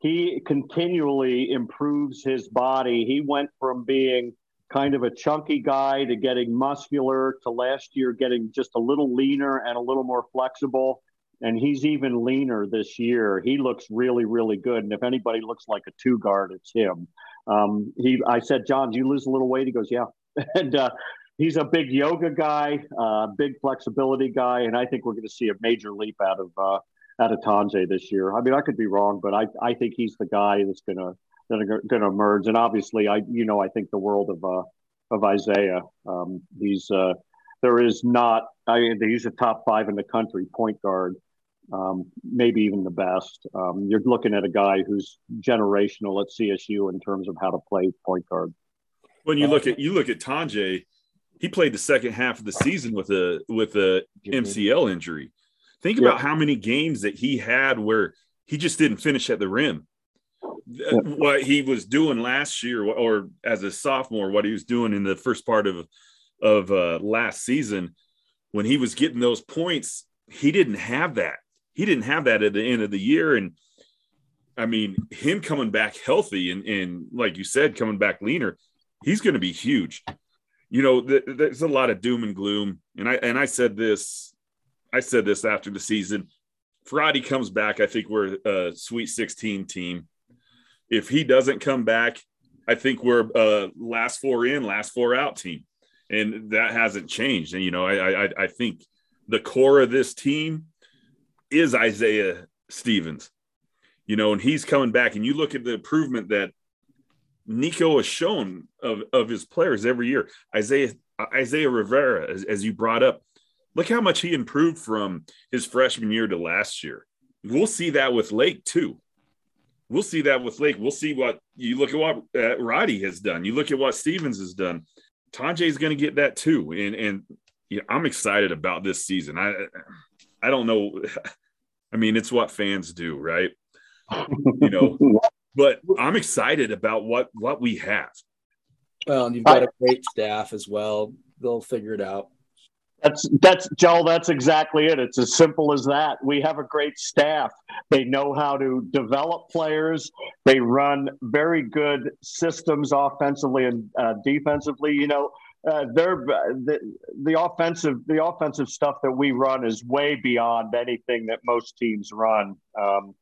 he continually improves his body. He went from being kind of a chunky guy to getting muscular to last year getting just a little leaner and a little more flexible. And he's even leaner this year. He looks really, really good. And if anybody looks like a two guard, it's him. Um, he, I said, John, do you lose a little weight? He goes, yeah. and uh, he's a big yoga guy, uh, big flexibility guy, and I think we're going to see a major leap out of uh, out of Tonje this year. I mean, I could be wrong, but I I think he's the guy that's going to that going to emerge. And obviously, I you know I think the world of uh, of Isaiah. Um, he's uh, there is not. I mean, he's a top five in the country point guard, um, maybe even the best. Um, you're looking at a guy who's generational at CSU in terms of how to play point guard. When you look at you look at Tonje, he played the second half of the season with a with a MCL injury. Think about how many games that he had where he just didn't finish at the rim what he was doing last year or as a sophomore what he was doing in the first part of of uh, last season when he was getting those points he didn't have that he didn't have that at the end of the year. And i mean him coming back healthy and, and like you said coming back leaner he's going to be huge. You know th- there's a lot of doom and gloom. And i and i said this i said this after the season. Friday comes back i think we're a sweet 16 team. If he doesn't come back, I think we're a last four in, last four out team, and that hasn't changed. And you know, I I, I think the core of this team is Isaiah Stevens. You know, and he's coming back, and you look at the improvement that Niko has shown of, of his players every year. Isaiah Isaiah Rivera, as, as you brought up, look how much he improved from his freshman year to last year. We'll see that with Lake too we'll see that with Lake. We'll see what you look at what uh, Roddy has done. You look at what Stevens has done. Tonje is going to get that too, and and you know, I'm excited about this season. I I don't know. I mean, it's what fans do, right? you know, but I'm excited about what what we have. Well, and you've got a great staff as well. They'll figure it out. That's that's Joel. That's exactly it. It's as simple as that. We have a great staff. They know how to develop players. They run very good systems offensively and uh, defensively. You know, uh, they're the, the offensive the offensive stuff that we run is way beyond anything that most teams run. Um,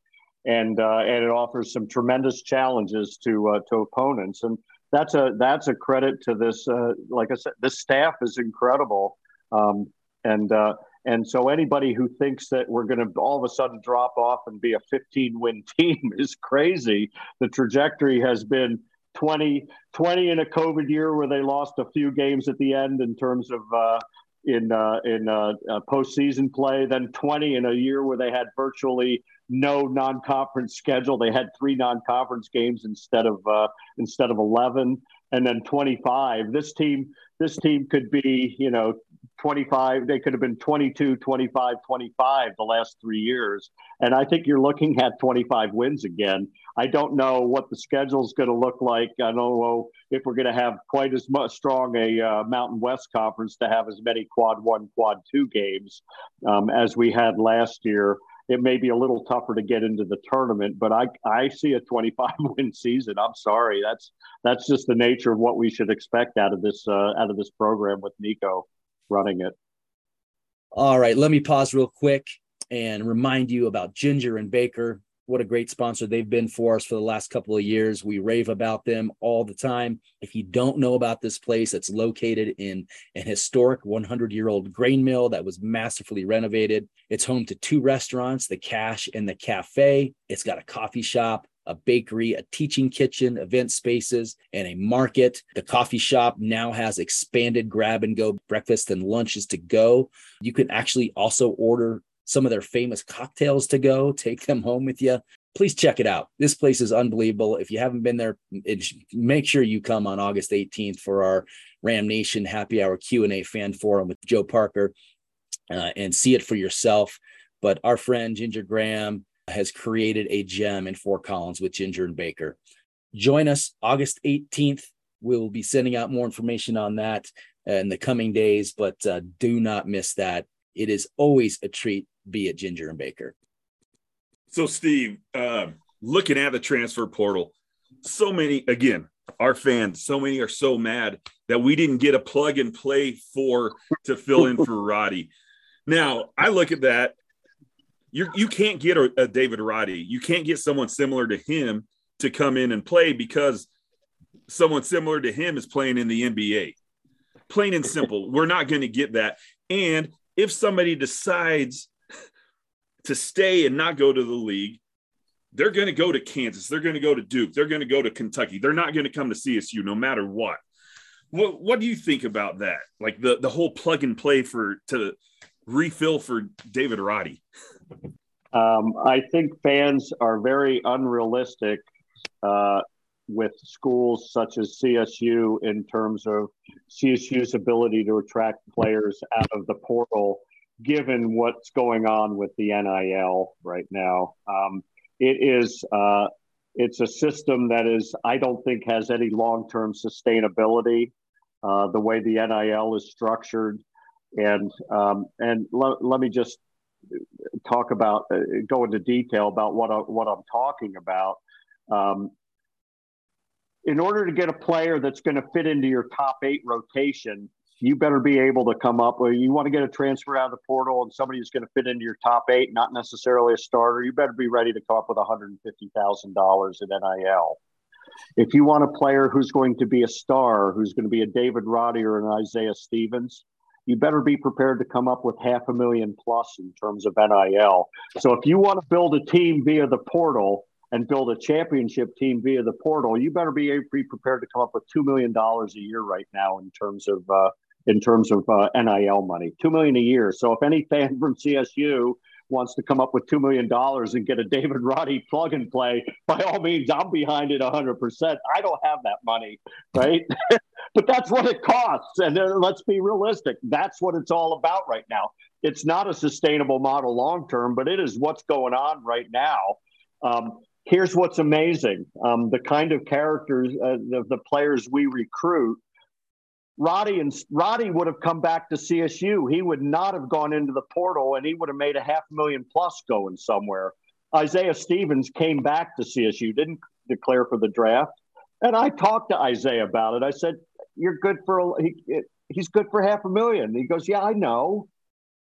and uh, and it offers some tremendous challenges to uh, to opponents. And that's a that's a credit to this. Uh, like I said, this staff is incredible. Um, and uh, and so anybody who thinks that we're going to all of a sudden drop off and be a 15 win team is crazy. The trajectory has been 20, 20 in a COVID year where they lost a few games at the end in terms of uh, in uh, in uh, uh, postseason play. Then 20 in a year where they had virtually no non-conference schedule. They had three non-conference games instead of uh, instead of 11, and then 25. This team this team could be you know 25 they could have been 22 25 25 the last three years and i think you're looking at 25 wins again i don't know what the schedule is going to look like i don't know if we're going to have quite as much strong a uh, mountain west conference to have as many quad one quad two games um, as we had last year it may be a little tougher to get into the tournament. But I I see a 25 win season. I'm sorry, that's that's just the nature of what we should expect out of this uh, out of this program with Niko running it. All right, let me pause real quick and remind you about Ginger and Baker what a great sponsor they've been for us for the last couple of years. We rave about them all the time. If you don't know about this place, it's located in an historic 100 year old grain mill that was masterfully renovated. It's home to two restaurants, the Cache and the Cafe. It's got a coffee shop, a bakery, a teaching kitchen, event spaces, and a market. The coffee shop now has expanded grab and go breakfast and lunches to go. You can actually also order some of their famous cocktails to go, take them home with you. Please check it out. This place is unbelievable. If you haven't been there, it, make sure you come on August 18th for our Ram Nation Happy Hour Q&A fan forum with Joe Parker uh, and see it for yourself. But our friend Ginger Graham has created a gem in Fort Collins with Ginger and Baker. Join us August 18th. We'll be sending out more information on that in the coming days, but uh, do not miss that. It is always a treat be at Ginger and Baker. So, Steve, uh, looking at the transfer portal, so many, again, our fans, so many are so mad that we didn't get a plug and play for to fill in for Roddy. Now, I look at that. You you can't get a, a David Roddy. You can't get someone similar to him to come in and play because someone similar to him is playing in the NBA. Plain and simple, we're not going to get that. And if somebody decides to stay and not go to the league, they're going to go to Kansas. They're going to go to Duke. They're going to go to Kentucky. They're not going to come to CSU no matter what. What What do you think about that? Like the the whole plug and play for to refill for David Roddy. Um, I think fans are very unrealistic uh, with schools such as CSU in terms of CSU's ability to attract players out of the portal given what's going on with the NIL right now. Um, it is uh, it's a system that is I don't think has any long term sustainability. Uh, the way the NIL is structured, and um, and let me just talk about uh, go into detail about what I, what I'm talking about. Um, in order to get a player that's going to fit into your top eight rotation, you better be able to come up with you want to get a transfer out of the portal and somebody who's going to fit into your top eight, not necessarily a starter, you better be ready to come up with $150,000 in NIL. If you want a player who's going to be a star, who's going to be a David Roddy or an Isaiah Stevens, you better be prepared to come up with half a million plus in terms of NIL. So if you want to build a team via the portal and build a championship team via the portal, you better be, be prepared to come up with $2 million a year right now in terms of uh, in terms of uh, NIL money, two million a year. So if any fan from CSU wants to come up with two million dollars and get a David Roddy plug and play, by all means, I'm behind it hundred percent. I don't have that money, right? but that's what it costs, and let's be realistic. That's what it's all about right now. It's not a sustainable model long term, but it is what's going on right now. Um, here's what's amazing: um, the kind of characters, uh, the, the players we recruit Roddy and Roddy would have come back to CSU. He would not have gone into the portal, and he would have made a half million plus going somewhere. Isaiah Stevens came back to CSU, didn't declare for the draft, and I talked to Isaiah about it. I said, "You're good for he, he's good for half a million. He goes, "Yeah, I know,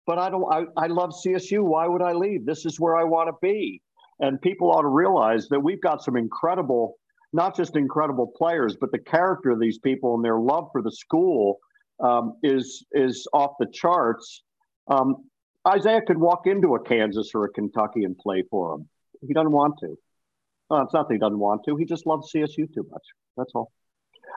but I don't. I, I love CSU. Why would I leave? This is where I want to be." And people ought to realize that we've got some incredible not just incredible players, but the character of these people and their love for the school um, is is off the charts. Um, Isaiah could walk into a Kansas or a Kentucky and play for them. He doesn't want to. It's not that he doesn't want to. He just loves CSU too much. That's all.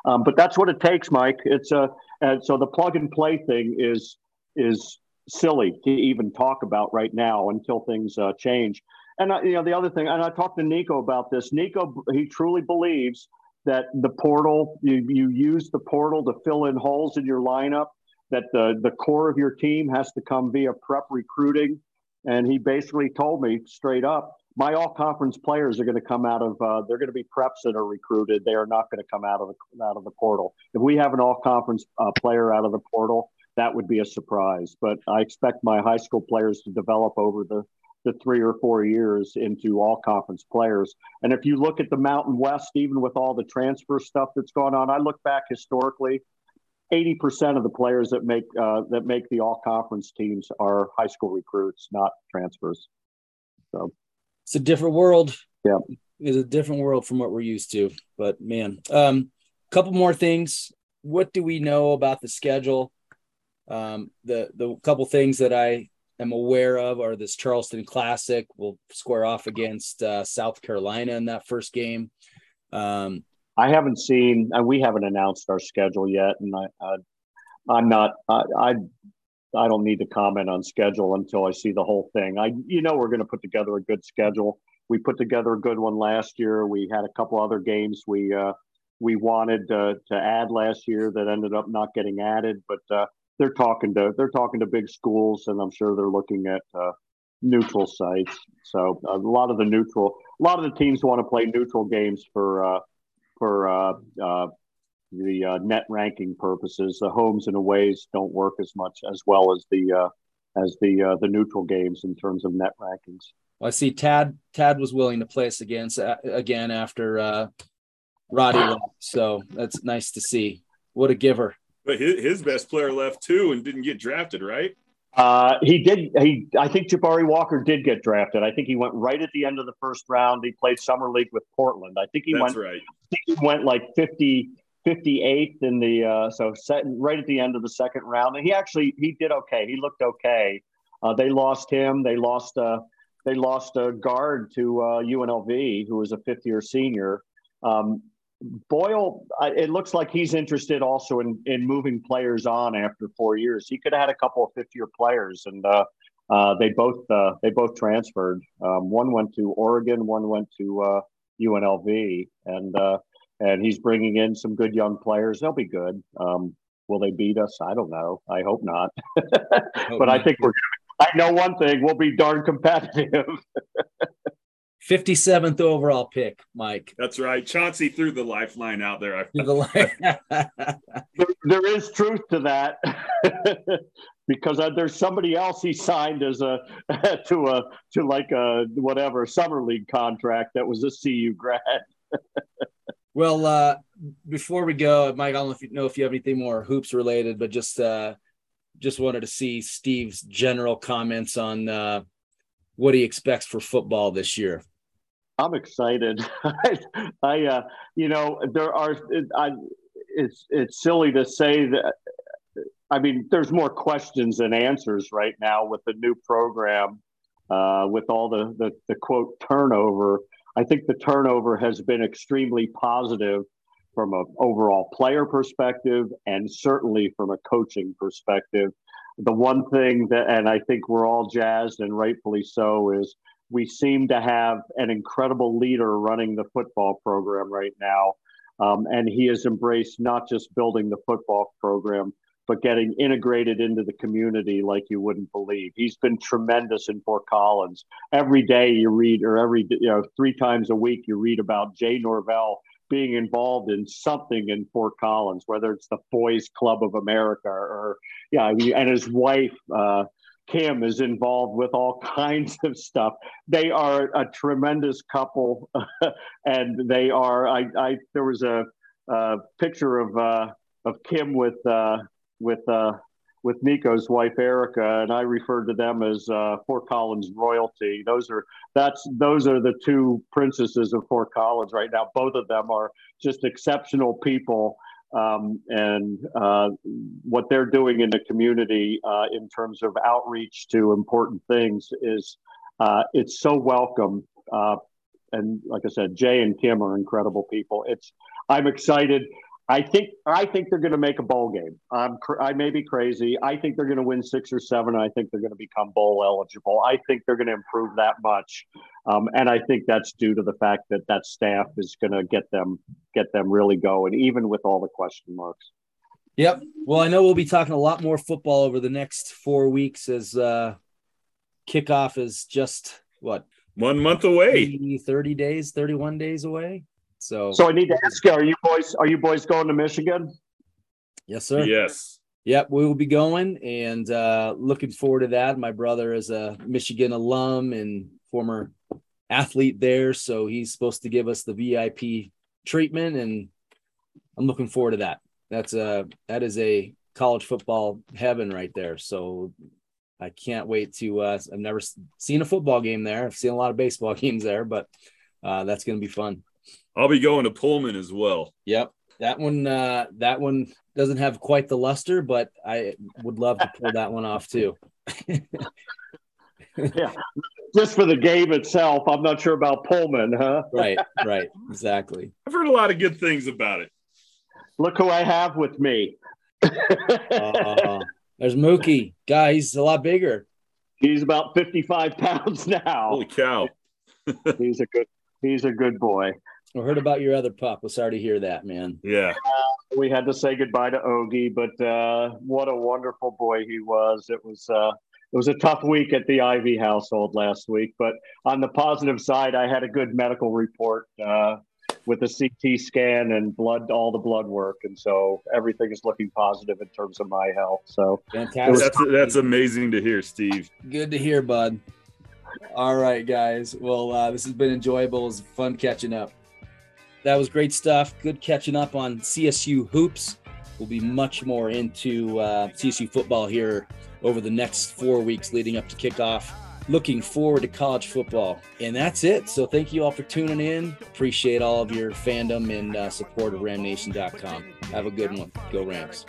Um, but that's what it takes, Mike. It's a and so the plug and play thing is is silly to even talk about right now until things uh, change. And you know, the other thing, and I talked to Niko about this. Niko, he truly believes that the portal, you, you use the portal to fill in holes in your lineup. That the the core of your team has to come via prep recruiting. And he basically told me straight up, my all conference players are going to come out of uh, they're going to be preps that are recruited. They are not going to come out of the out of the portal. If we have an all conference uh, player out of the portal, that would be a surprise. But I expect my high school players to develop over the the three or four years into all conference players. And if you look at the Mountain West, even with all the transfer stuff that's going on, I look back historically. 80% of the players that make uh, that make the all conference teams are high school recruits, not transfers. So it's a different world. Yeah. It's a different world from what we're used to. But man, um, couple more things. What do we know about the schedule? Um, the the couple things that I am aware of are this Charleston Classic. We'll square off against uh, South Carolina in that first game. Um, I haven't seen, and we haven't announced our schedule yet, and I, I am not, I, I, I don't need to comment on schedule until I see the whole thing. I, you know, we're going to put together a good schedule. We put together a good one last year. We had a couple other games we uh, we wanted uh, to add last year that ended up not getting added, but uh, they're talking to they're talking to big schools, and I'm sure they're looking at uh, neutral sites. So a lot of the neutral, a lot of the teams want to play neutral games for uh, for uh, uh, the uh, net ranking purposes. The homes and aways don't work as much as well as the uh, as the uh, the neutral games in terms of net rankings. Well, I see Tad Tad was willing to play us against again after Roddy left, so that's nice to see. What a giver! But his, his best player left too and didn't get drafted, right? Uh, he did. He, I think Jabari Walker did get drafted. I think he went right at the end of the first round. He played summer league with Portland. I think he That's went. right. I think he went like 50, 58th in the uh, so set, right at the end of the second round. And he actually he did okay. He looked okay. Uh, they lost him. They lost. Uh, they lost a guard to uh, UNLV who was a fifth year senior. Um, Boyle, it looks like he's interested also in, in moving players on after four years. He could have had a couple of fifth year players, and uh, uh, they both uh, they both transferred. Um, one went to Oregon, one went to UNLV, uh, and uh, and he's bringing in some good young players. They'll be good. Um, will they beat us? I don't know. I hope not. hope but not. I think we're. I know one thing: we'll be darn competitive. 57th overall pick, Mike. That's right. Chauncey threw the lifeline out there. there, there is truth to that because uh, there's somebody else he signed as a to a to like a whatever summer league contract that was a CU grad. well, uh, before we go, Mike, I don't know if you know if you have anything more hoops related, but just uh, just wanted to see Steve's general comments on uh, what he expects for football this year. I'm excited. I, I uh, you know, there are. I, it's it's silly to say that. I mean, there's more questions than answers right now with the new program, uh, with all the, the the quote turnover. I think the turnover has been extremely positive from an overall player perspective and certainly from a coaching perspective. The one thing that, and I think we're all jazzed and rightfully so, is we seem to have an incredible leader running the football program right now. Um, and he has embraced not just building the football program, but getting integrated into the community like you wouldn't believe. He's been tremendous in Fort Collins. Every day you read, or every, you know, three times a week you read about Jay Norvell being involved in something in Fort Collins, whether it's the Boys Club of America or, yeah, and his wife, uh, Kim is involved with all kinds of stuff. They are a tremendous couple, and they are. I, I there was a, a picture of uh, of Kim with uh, with uh, with Niko's wife Erica, and I referred to them as uh, Fort Collins royalty. Those are that's those are the two princesses of Fort Collins right now. Both of them are just exceptional people um, and uh, what they're doing in the community uh, in terms of outreach to important things is uh, it's so welcome. Uh, and like I said, Jay and Kim are incredible people. It's I'm excited. I think I think they're going to make a bowl game. I'm I may be crazy. I think they're going to win six or seven. I think they're going to become bowl eligible. I think they're going to improve that much, um, and I think that's due to the fact that that staff is going to get them get them really going, even with all the question marks. Yep. Well, I know we'll be talking a lot more football over the next four weeks as uh, kickoff is just what one month away, 30 days, 31 days away. So, so I need to ask you: Are you boys? Are you boys going to Michigan? Yes, sir. Yes. Yep, we will be going and uh, looking forward to that. My brother is a Michigan alum and former athlete there, so he's supposed to give us the VIP treatment, and I'm looking forward to that. That's a that is a college football heaven right there. So I can't wait to. Uh, I've never seen a football game there. I've seen a lot of baseball games there, but uh, that's going to be fun. I'll be going to Pullman as well. Yep, that one. Uh, that one doesn't have quite the luster, but I would love to pull that one off too. yeah, just for the game itself, I'm not sure about Pullman, huh? right, right, exactly. I've heard a lot of good things about it. Look who I have with me. uh, there's Mookie. Guy, he's a lot bigger. He's about 55 pounds now. Holy cow. he's a good he's a good boy. I heard about your other pup. We're sorry to hear that, man. Yeah. Uh, we had to say goodbye to Ogie, but uh, what a wonderful boy he was. It was uh, it was a tough week at the Ivy household last week, but on the positive side, I had a good medical report uh, with the CT scan and blood, all the blood work, and so everything is looking positive in terms of my health. So fantastic. That's that's amazing to hear, Steve. Good to hear, bud. All right, guys. Well, uh, this has been enjoyable. It was fun catching up. That was great stuff. Good catching up on CSU hoops. We'll be much more into uh, CSU football here over the next four weeks leading up to kickoff. Looking forward to college football. And that's it. So thank you all for tuning in. Appreciate all of your fandom and uh, support of ramnation.com. Have a good one. Go Rams.